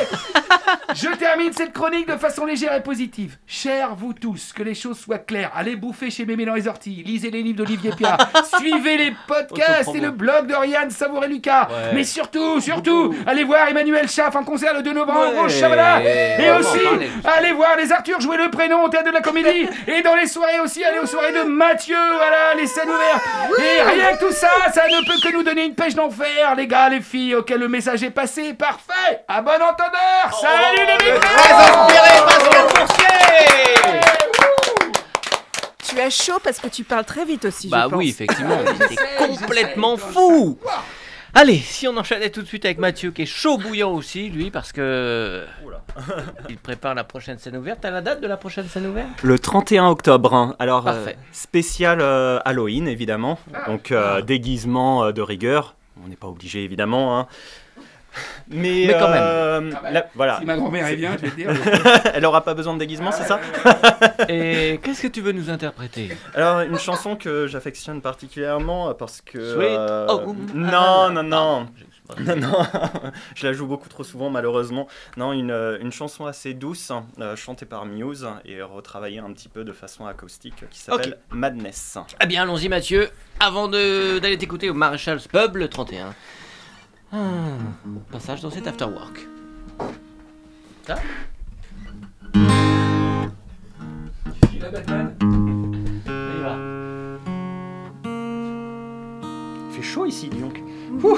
Je termine cette chronique de façon légère et positive. Chers vous tous, que les choses soient claires. Allez bouffer chez Mémé dans les orties. Lisez les livres d'Olivier Pia. <laughs> Suivez les podcasts et le blog d'Oriane Savour et Lucas. Ouais. Mais surtout, surtout, allez voir Emmanuel Schaff en concert le 2 novembre au Chavala. Et aussi, allez voir les Arthur jouer le prénom au théâtre de la comédie. <laughs> Et dans les soirées aussi, allez aux soirées de Mathieu. Voilà, les scènes ouvertes. Et rien que tout ça, ça ne peut que nous donner une pêche d'enfer, les gars, les filles, auxquels le message est passé. Parfait. À bon entendeur. Salut les micros. Tu as chaud parce que tu parles très vite aussi, Bah je pense. oui, effectivement, <laughs> c'est complètement fou. Allez, si on enchaînait tout de suite avec Mathieu, qui est chaud bouillant aussi, lui, parce que il prépare la prochaine scène ouverte. T'as la date de la prochaine scène ouverte? Le 31 octobre, hein. alors euh, Parfait. spécial euh, Halloween évidemment, donc euh, déguisement euh, de rigueur, on n'est pas obligé évidemment. hein. Mais, Mais quand même. euh, Ah bah, la- voilà. Si ma grand-mère est bien, je vais te dire. <laughs> Elle aura pas besoin de déguisement, c'est ça <laughs> Et qu'est-ce que tu veux nous interpréter? Alors, une chanson que j'affectionne particulièrement parce que. Sweet euh, Home Non, non, non. Non, <laughs> non, je la joue beaucoup trop souvent malheureusement. Non, une, euh, une chanson assez douce, euh, chantée par Muse et retravaillée un petit peu de façon acoustique qui s'appelle Madness. Eh bien, allons-y, Mathieu. Avant d'aller t'écouter au Maréchal's Pub le 31. Ah, passage dans cet afterwork. Ça Il va, Batman On y va. Il fait chaud ici, dis donc. Ouh.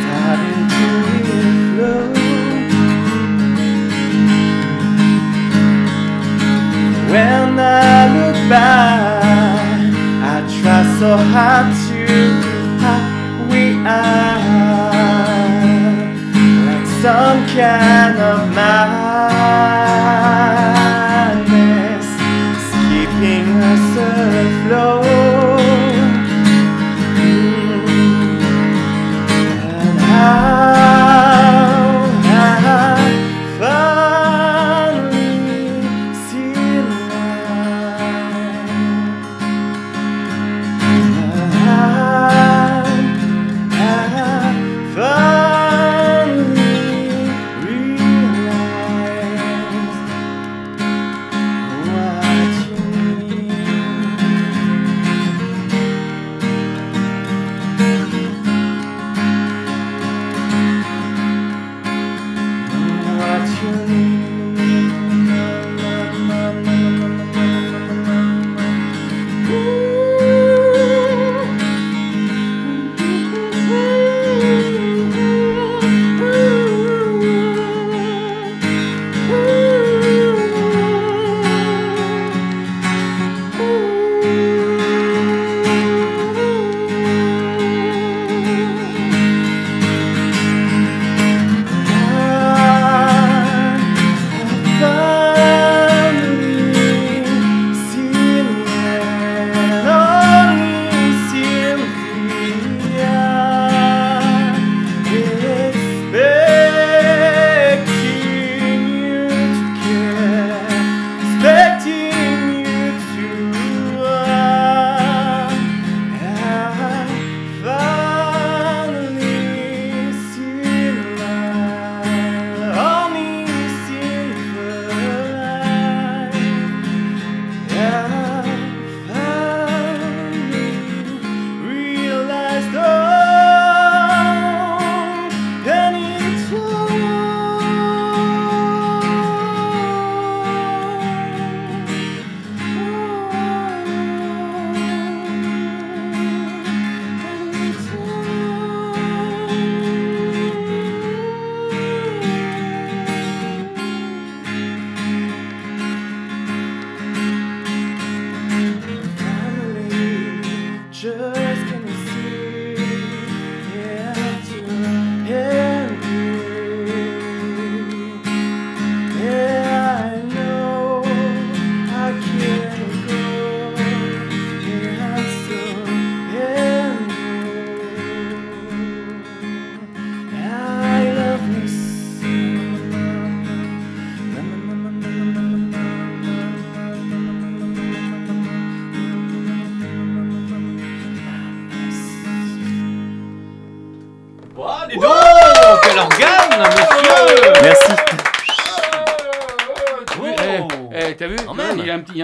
starting to. When I look back, I try so hard to how we are like some kind of madness,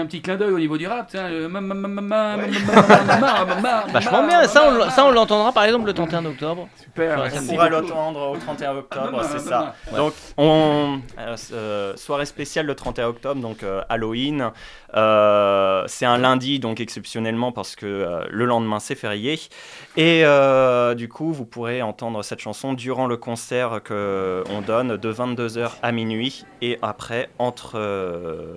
petit clin d'œil au niveau du rap. Vachement bien, ça on l'entendra par exemple le 31 octobre. Super, on pourra l'entendre au 31 octobre, c'est ça. Donc, soirée spéciale le 31 octobre, donc Halloween. c'est un lundi, donc exceptionnellement, parce que le lendemain c'est férié. Et du coup, vous pourrez entendre cette chanson durant le concert qu'on donne de 22h à minuit et après, entre,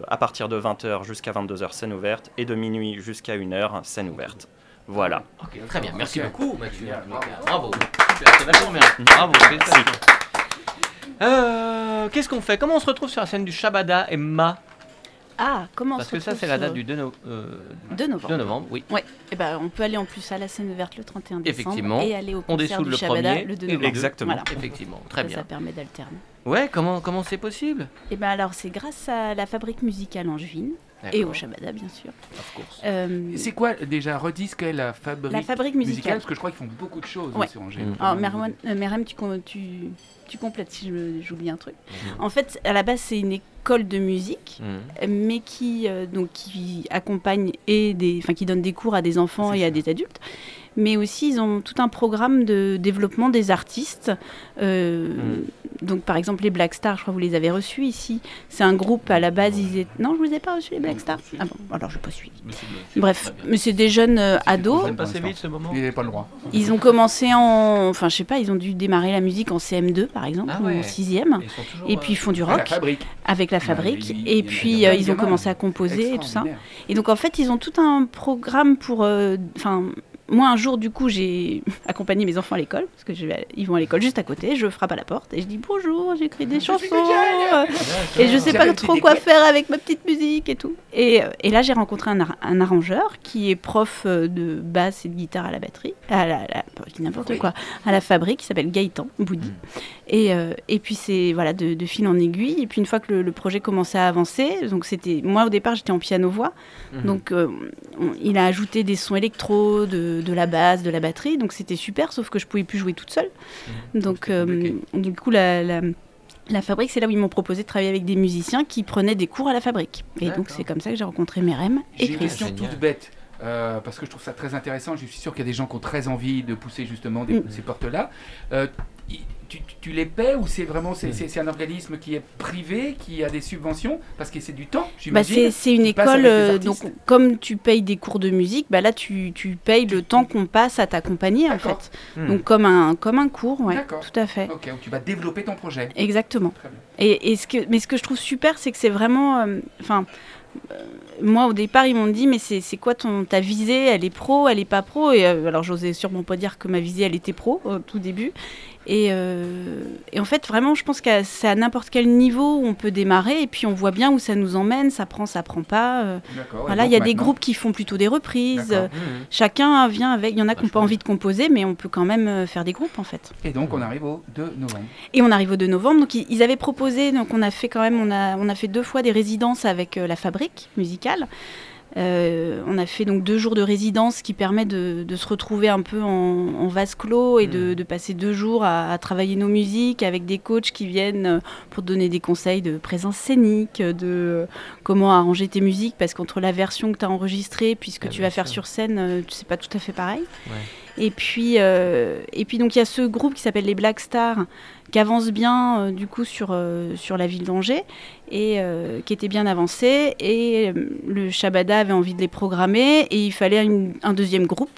à partir de 20h jusqu'à 22h scène ouverte et de minuit jusqu'à 1h scène ouverte. Voilà. Ok, très bien, merci Ok. beaucoup Mathieu. Bien, Bravo. Super, c'est vachement bien. Bravo, félicitations. Euh, Qu'est-ce qu'on fait? Comment on se retrouve sur la scène du Shabada et Ma? Ah, comment Parce on que se ça retrouve c'est la date du 2, no- euh, 2 novembre. 2 novembre, oui. Ouais, et ben on peut aller en plus à la scène verte le 31 décembre Effectivement. et aller au On concert dessoude du le Shabada premier le 2 et le novembre. Exactement. Voilà. Effectivement, très Ça, bien. ça permet d'alterner. Ouais, comment comment c'est possible? Et ben alors c'est grâce à la fabrique musicale Angevine et au Shabada bien sûr. Of course. Euh, C'est quoi déjà Redis ce qu'est la fabrique, la fabrique musicale? Parce que je crois qu'ils font beaucoup de choses Ouais. sur Angers. Alors Merwan- euh, Merem, tu, com- tu, tu complètes si je me- j'oublie un truc. Mhm. En fait, à la base, c'est une école de musique, Mhm. mais qui, euh, donc, qui accompagne et des, enfin, qui donne des cours à des enfants C'est et à ça. des adultes. Mais aussi, ils ont tout un programme de développement des artistes. Euh, Mhm. Donc, par exemple, les Black Stars, je crois que vous les avez reçus ici. C'est un groupe, à la base, ils étaient... Non, je vous ai pas reçus, les Black Stars Ah bon, alors je n'ai pas suivi. Bref, mais c'est des jeunes euh, ados. C'est passé vite ce moment Il n'avait pas le droit. Ils ont commencé en... Enfin, je sais pas, ils ont dû démarrer la musique en CM2, par exemple, Ah ou ouais. en 6e. Ils sont toujours, Et puis, ils font du Ah, la rock fabrique. avec la fabrique. y Et a- puis, euh, ils ont commencé à composer et tout ça. Et donc, en fait, ils ont tout un programme pour. euh, Enfin, moi, un jour, du coup, j'ai <laughs> accompagné mes enfants à l'école, parce que je vais- ils vont à l'école juste à côté. Je frappe à la porte et je dis bonjour, j'écris des chansons. Et je sais pas trop quoi faire avec ma petite musique et tout. Et, euh, et là, j'ai rencontré un, ar- un arrangeur qui est prof euh, de basse et de guitare à la batterie, à la, la- je dis n'importe quoi, à la fabrique, qui s'appelle Gaëtan Boudi. Et, euh, et puis c'est voilà de, de fil en aiguille. Et puis une fois que le, le projet commençait à avancer, donc c'était moi au départ j'étais en piano voix, Mhm. donc euh, on- il a ajouté des sons électro, de, de la basse, de la batterie, donc c'était super. Sauf que je pouvais plus jouer toute seule. Donc C'était euh, du coup la, la la fabrique, c'est là où ils m'ont proposé de travailler avec des musiciens qui prenaient des cours à la fabrique. Et donc c'est comme ça que j'ai rencontré Merem et J'ai une Chris. question toute bête. Euh, parce que je trouve ça très intéressant, je suis sûr qu'il y a des gens qui ont très envie de pousser justement des- Mm. ces portes-là. Euh, tu, les paies ou c'est vraiment c'est, c'est- c'est un organisme qui est privé, qui a des subventions? Parce que c'est du temps, Bah, j'imagine. c'est c'est une école, euh, donc comme tu payes des cours de musique, bah là tu, tu payes le temps qu'on passe à t'accompagner en fait. Mhm. Donc comme un, comme un cours, ouais, D'accord. tout à fait. Ok, donc tu vas développer ton projet. Exactement. Très bien. Et, et ce que, mais ce que je trouve super, c'est que c'est vraiment. Enfin, euh, moi au départ, ils m'ont dit, mais c'est quoi ton, ta visée? Elle est pro, elle est pas pro? Et euh, alors, j'osais sûrement pas dire que ma visée, elle était pro au tout début. Et, euh, et en fait, vraiment, je pense que c'est à n'importe quel niveau où on peut démarrer. Et puis, on voit bien où ça nous emmène. Ça prend, ça prend pas. euh, voilà, il y a des groupes qui font plutôt des reprises. Euh, Mhm. Chacun vient avec. Il y en a qui n'ont pas envie de composer, mais on peut quand même euh, faire des groupes en fait. Et donc on arrive au 2 novembre. Et on arrive au 2 novembre. Donc ils, ils avaient proposé, donc on a fait quand même, on a, on a fait deux fois des résidences avec euh, la fabrique musicale. Euh, on a fait donc deux jours de résidence qui permet de, de se retrouver un peu en, en vase clos et de, de passer deux jours à, à travailler nos musiques avec des coachs qui viennent euh, pour donner des conseils de présence scénique, de euh, comment arranger tes musiques parce qu'entre la version que tu as enregistrée puis ce que Ah, tu vas faire sur scène, c'est pas tout à fait pareil. Ouais. Et puis, euh, et puis donc il y a ce groupe qui s'appelle les Black Stars qui avance bien euh, du coup sur, euh, sur la ville d'Angers et euh, qui était bien avancé et euh, le Shabada avait envie de les programmer et il fallait une- un deuxième groupe.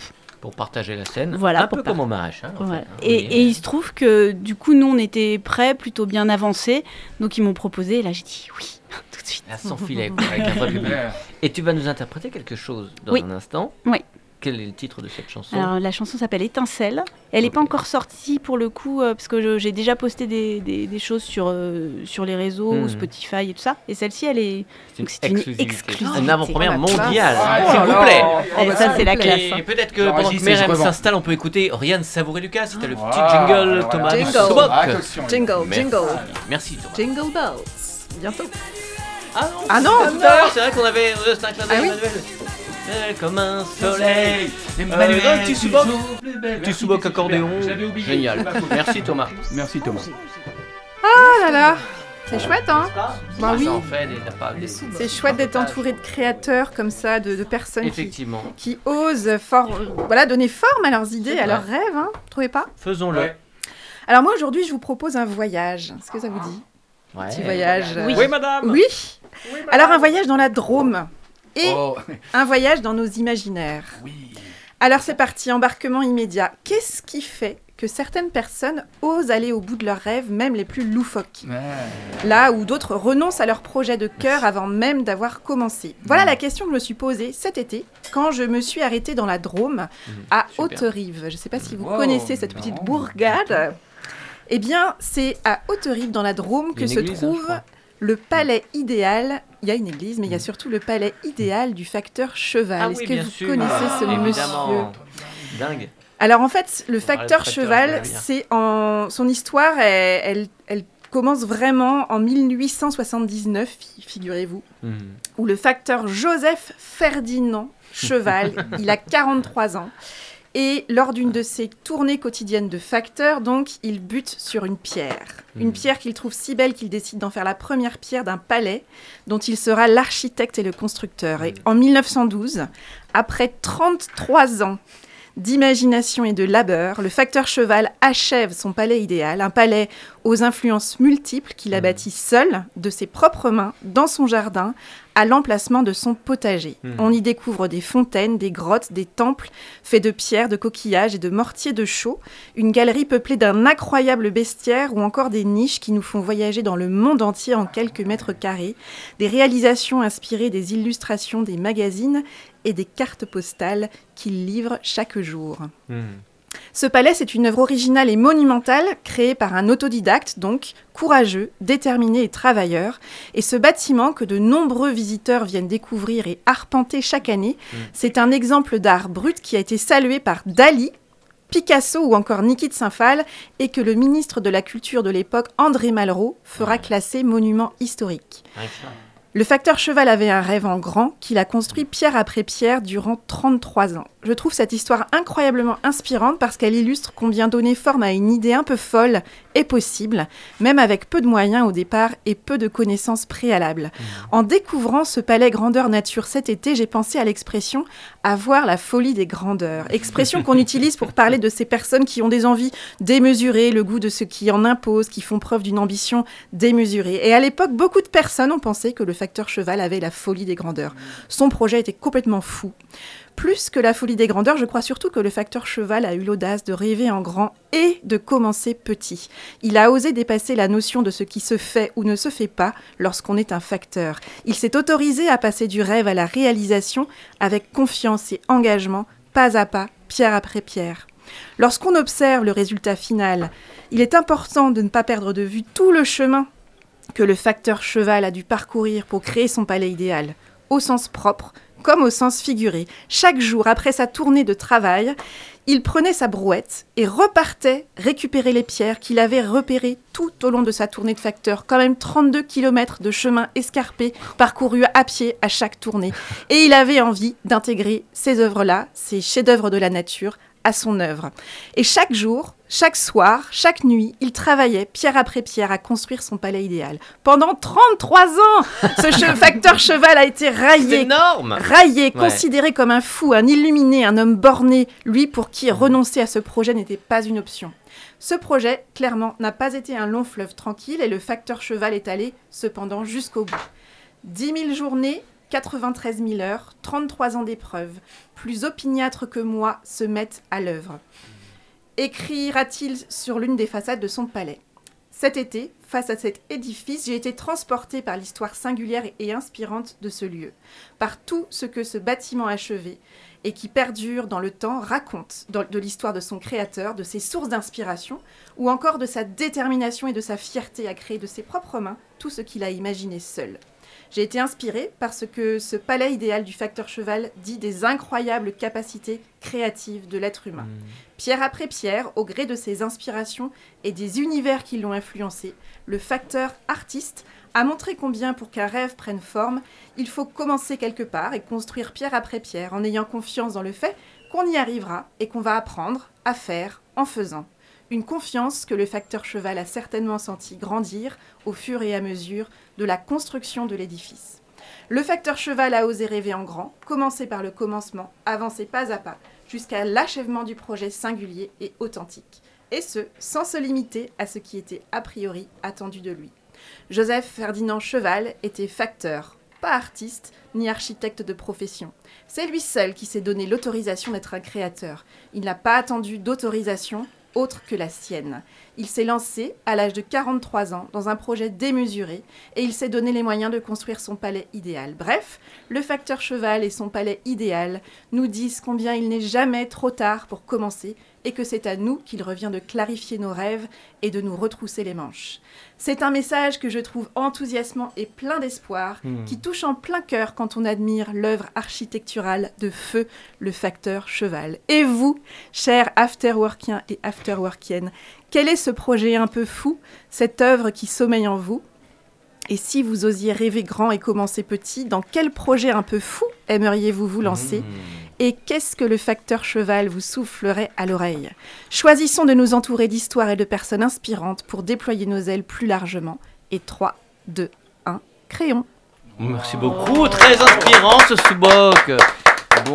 Pour partager la scène. Voilà, Un pour peu par- comme au hein, en Voilà. fait, hein. Et, Oui. et il se trouve que du coup nous on était prêts, plutôt bien avancés, donc ils m'ont proposé et là j'ai dit oui <laughs> tout de suite. À sans filet, quoi, avec un vrai. <laughs> Et tu vas nous interpréter quelque chose dans Oui. un instant. Oui. Quel est le titre de cette chanson Alors la chanson s'appelle Étincelle. Elle n'est pas encore sortie pour le coup, euh, parce que j'ai déjà posté des, des- des choses sur, euh, sur les réseaux, Mhm. Spotify et tout ça. Et celle-ci, elle est. C'est une exclusivité. Une avant-première classe. mondiale, Oh s'il là vous là. plaît. Oh, Et bah, ça, s'il c'est la vous classe. Et peut-être que pendant que Merem s'installe, on peut écouter Oriane Savouré-Lucas, si t'as le petit Ah, jingle, voilà. Thomas Jingle. Sobok. Attention. Jingle, Merci. jingle. Merci Thomas. Jingle bells. Bientôt. Ah non, Ah non, tout à l'heure, c'est vrai qu'on avait... euh, C'était un clin d'œil Ah oui. Belle comme un soleil. Emmanuel, Euh, c'est super. accordéon. J'avais oublié. Génial. Merci Thomas. Merci Thomas. Oh là là, c'est chouette, hein Bah Ah, oui. C'est chouette d'être entouré de créateurs comme ça, de, de personnes qui, Effectivement. qui osent for- voilà, donner forme à leurs idées, à leurs rêves, hein trouvez pas Faisons-le. Ouais. Alors moi aujourd'hui, je vous propose un voyage. Est-ce que ça vous dit? Ouais. Petit voyage. euh, Oui, madame. Oui. Alors un voyage dans la Drôme et Oh, un voyage dans nos imaginaires. oui. Alors c'est parti, embarquement immédiat. Qu'est-ce qui fait que certaines personnes osent aller au bout de leurs rêves, même les plus loufoques? Ouais. Là où d'autres renoncent à leur projet de cœur avant même d'avoir commencé. Voilà la question que je me suis posée cet été quand je me suis arrêtée dans la Drôme à super. Haute-Rive. Je ne sais pas si vous Wow, connaissez cette petite bourgade. Eh bien, c'est à Haute-Rive dans la Drôme que se église, hein, trouve. Le palais idéal. Il y a une église, mais il y a surtout le palais idéal du facteur Cheval. Ah Est-ce oui, que vous sûr. connaissez ce Ah, monsieur. Dingue. alors en fait, le facteur facteur, cheval, c'est en son histoire, elle, elle- elle commence vraiment en 1879, fi- figurez-vous, Mhm. où le facteur Joseph Ferdinand Cheval, <laughs> il a 43 ans. Et lors d'une de ses tournées quotidiennes de facteur, donc, il bute sur une pierre. Une Mhm. pierre qu'il trouve si belle qu'il décide d'en faire la première pierre d'un palais dont il sera l'architecte et le constructeur. Et en 1912, après 33 ans d'imagination et de labeur, le facteur cheval achève son palais idéal, un palais aux influences multiples qu'il a Mhm. bâti seul, de ses propres mains, dans son jardin, à l'emplacement de son potager. Mhm. On y découvre des fontaines, des grottes, des temples faits de pierres, de coquillages et de mortiers de chaux, une galerie peuplée d'un incroyable bestiaire ou encore des niches qui nous font voyager dans le monde entier en quelques mètres carrés, des réalisations inspirées des illustrations des magazines et des cartes postales qu'il livre chaque jour. Mhm. Ce palais, c'est une œuvre originale et monumentale, créée par un autodidacte, donc courageux, déterminé et travailleur. Et ce bâtiment, que de nombreux visiteurs viennent découvrir et arpenter chaque année, c'est un exemple d'art brut qui a été salué par Dali, Picasso ou encore Niki de Saint-Phal, et que le ministre de la Culture de l'époque, André Malraux, fera classer monument historique. Le facteur cheval avait un rêve en grand qu'il a construit pierre après pierre durant 33 ans. Je trouve cette histoire incroyablement inspirante parce qu'elle illustre combien donner forme à une idée un peu folle est possible, même avec peu de moyens au départ et peu de connaissances préalables. En découvrant ce palais grandeur nature cet été, j'ai pensé à l'expression avoir la folie des grandeurs. Expression qu'on <laughs> utilise pour parler de ces personnes qui ont des envies démesurées, le goût de ce qui en impose, qui font preuve d'une ambition démesurée. Et à l'époque, beaucoup de personnes ont pensé que le facteur cheval avait la folie des grandeurs. Son projet était complètement fou. Plus que la folie des grandeurs, je crois surtout que le facteur cheval a eu l'audace de rêver en grand et de commencer petit. Il a osé dépasser la notion de ce qui se fait ou ne se fait pas lorsqu'on est un facteur. Il s'est autorisé à passer du rêve à la réalisation avec confiance et engagement, pas à pas, pierre après pierre. Lorsqu'on observe le résultat final, il est important de ne pas perdre de vue tout le chemin que le facteur cheval a dû parcourir pour créer son palais idéal, au sens propre comme au sens figuré. Chaque jour, après sa tournée de travail, il prenait sa brouette et repartait récupérer les pierres qu'il avait repérées tout au long de sa tournée de facteur. Quand même 32 km de chemin escarpé parcouru à pied à chaque tournée. Et il avait envie d'intégrer ces œuvres-là, ces chefs-d'œuvre de la nature, à son œuvre. Et chaque jour, chaque soir, chaque nuit, il travaillait pierre après pierre à construire son palais idéal. Pendant 33 ans, ce che- <laughs> facteur cheval a été raillé, énorme raillé, Ouais. considéré comme un fou, un illuminé, un homme borné, lui pour qui renoncer à ce projet n'était pas une option. Ce projet, clairement, n'a pas été un long fleuve tranquille et le facteur cheval est allé, cependant, jusqu'au bout. 10 000 journées, 93 000 heures, 33 ans d'épreuves, plus opiniâtres que moi, se mettent à l'œuvre. Écrira-t-il sur l'une des façades de son palais. Cet été, face à cet édifice, j'ai été transporté par l'histoire singulière et inspirante de ce lieu, par tout ce que ce bâtiment achevé et qui perdure dans le temps raconte de l'histoire de son créateur, de ses sources d'inspiration, ou encore de sa détermination et de sa fierté à créer de ses propres mains tout ce qu'il a imaginé seul. J'ai été inspirée parce que ce palais idéal du facteur cheval dit des incroyables capacités créatives de l'être humain. Pierre après pierre, au gré de ses inspirations et des univers qui l'ont influencé, le facteur artiste a montré combien pour qu'un rêve prenne forme, il faut commencer quelque part et construire pierre après pierre en ayant confiance dans le fait qu'on y arrivera et qu'on va apprendre à faire en faisant. Une confiance que le facteur cheval a certainement senti grandir au fur et à mesure de la construction de l'édifice. Le facteur cheval a osé rêver en grand, commencer par le commencement, avancer pas à pas, jusqu'à l'achèvement du projet singulier et authentique. Et ce, sans se limiter à ce qui était a priori attendu de lui. Joseph Ferdinand Cheval était facteur, pas artiste ni architecte de profession. C'est lui seul qui s'est donné l'autorisation d'être un créateur. Il n'a pas attendu d'autorisation autre que la sienne. Il s'est lancé à l'âge de 43 ans dans un projet démesuré et il s'est donné les moyens de construire son palais idéal. Bref, le facteur cheval et son palais idéal nous disent combien il n'est jamais trop tard pour commencer et que c'est à nous qu'il revient de clarifier nos rêves et de nous retrousser les manches. C'est un message que je trouve enthousiasmant et plein d'espoir, Hmm. qui touche en plein cœur quand on admire l'œuvre architecturale de feu, le facteur cheval. Et vous, chers afterworkiens et afterworkiennes, quel est ce projet un peu fou, cette œuvre qui sommeille en vous? Et si vous osiez rêver grand et commencer petit, dans quel projet un peu fou aimeriez-vous vous lancer? Hmm. Et qu'est-ce que le facteur cheval vous soufflerait à l'oreille? Choisissons de nous entourer d'histoires et de personnes inspirantes pour déployer nos ailes plus largement. Et 3, 2, 1, créons Merci beaucoup, très inspirant ce sous-boc. Bon,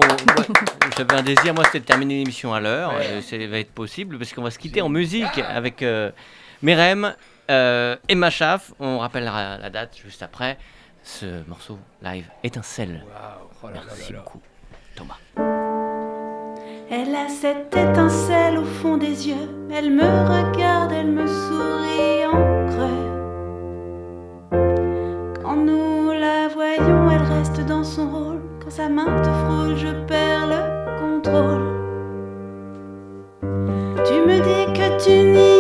j'avais un désir, moi, c'était de terminer l'émission à l'heure. Euh, Ça va être possible parce qu'on va se quitter en musique avec euh, Merem euh, et Machaf. On rappellera la date juste après. Ce morceau live étincelle. Oh Merci beaucoup, Thomas. Elle a cette étincelle au fond des yeux. Elle me regarde, elle me sourit en creux. Quand nous la voyons, elle reste dans son rôle. Quand sa main te frôle, je perds le contrôle. Tu me dis que tu n'y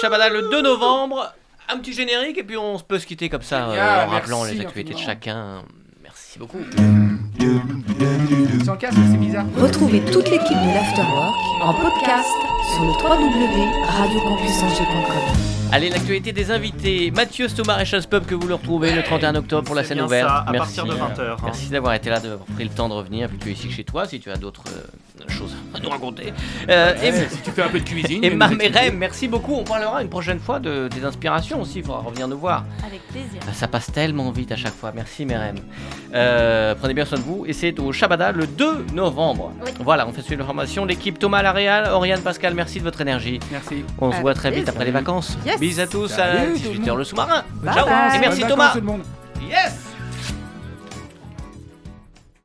Shabada le 2 novembre. Un petit générique et puis on peut se quitter comme ça euh, en rappelant merci les actualités de chacun. Merci beaucoup. Sans casque, c'est bizarre. Retrouvez toute l'équipe de l'Afterwork en podcast sur le www.radiocampusangers.com. Allez, l'actualité des invités. Mathieu Stomar et Chasse Pub que vous le retrouvez le 31 octobre pour la scène ouverte. à Merci. partir de 20 heures, hein. Merci d'avoir été là, d'avoir pris le temps de revenir. Puis tu es ici chez toi si tu as d'autres euh, à nous raconter. Euh, et- si tu fais un peu de cuisine. Et mais ma nous expliquer. Merem, merci beaucoup. On parlera une prochaine fois de, des inspirations aussi. Il faudra revenir nous voir. Avec plaisir. Ça passe tellement vite à chaque fois. Merci Merem. Euh, prenez bien soin de vous. Et c'est au Shabada le 2 novembre. Oui. Voilà, on fait suivre l'information. L'équipe Thomas Laréal, Oriane Pascal, merci de votre énergie. Merci. On se voit très vite après les vacances. Yes. Bisous à tous Salut à tout le 18h monde. le sous-marin. Bye Ciao. bye. Et merci Thomas. vacances, tout le monde. Yes.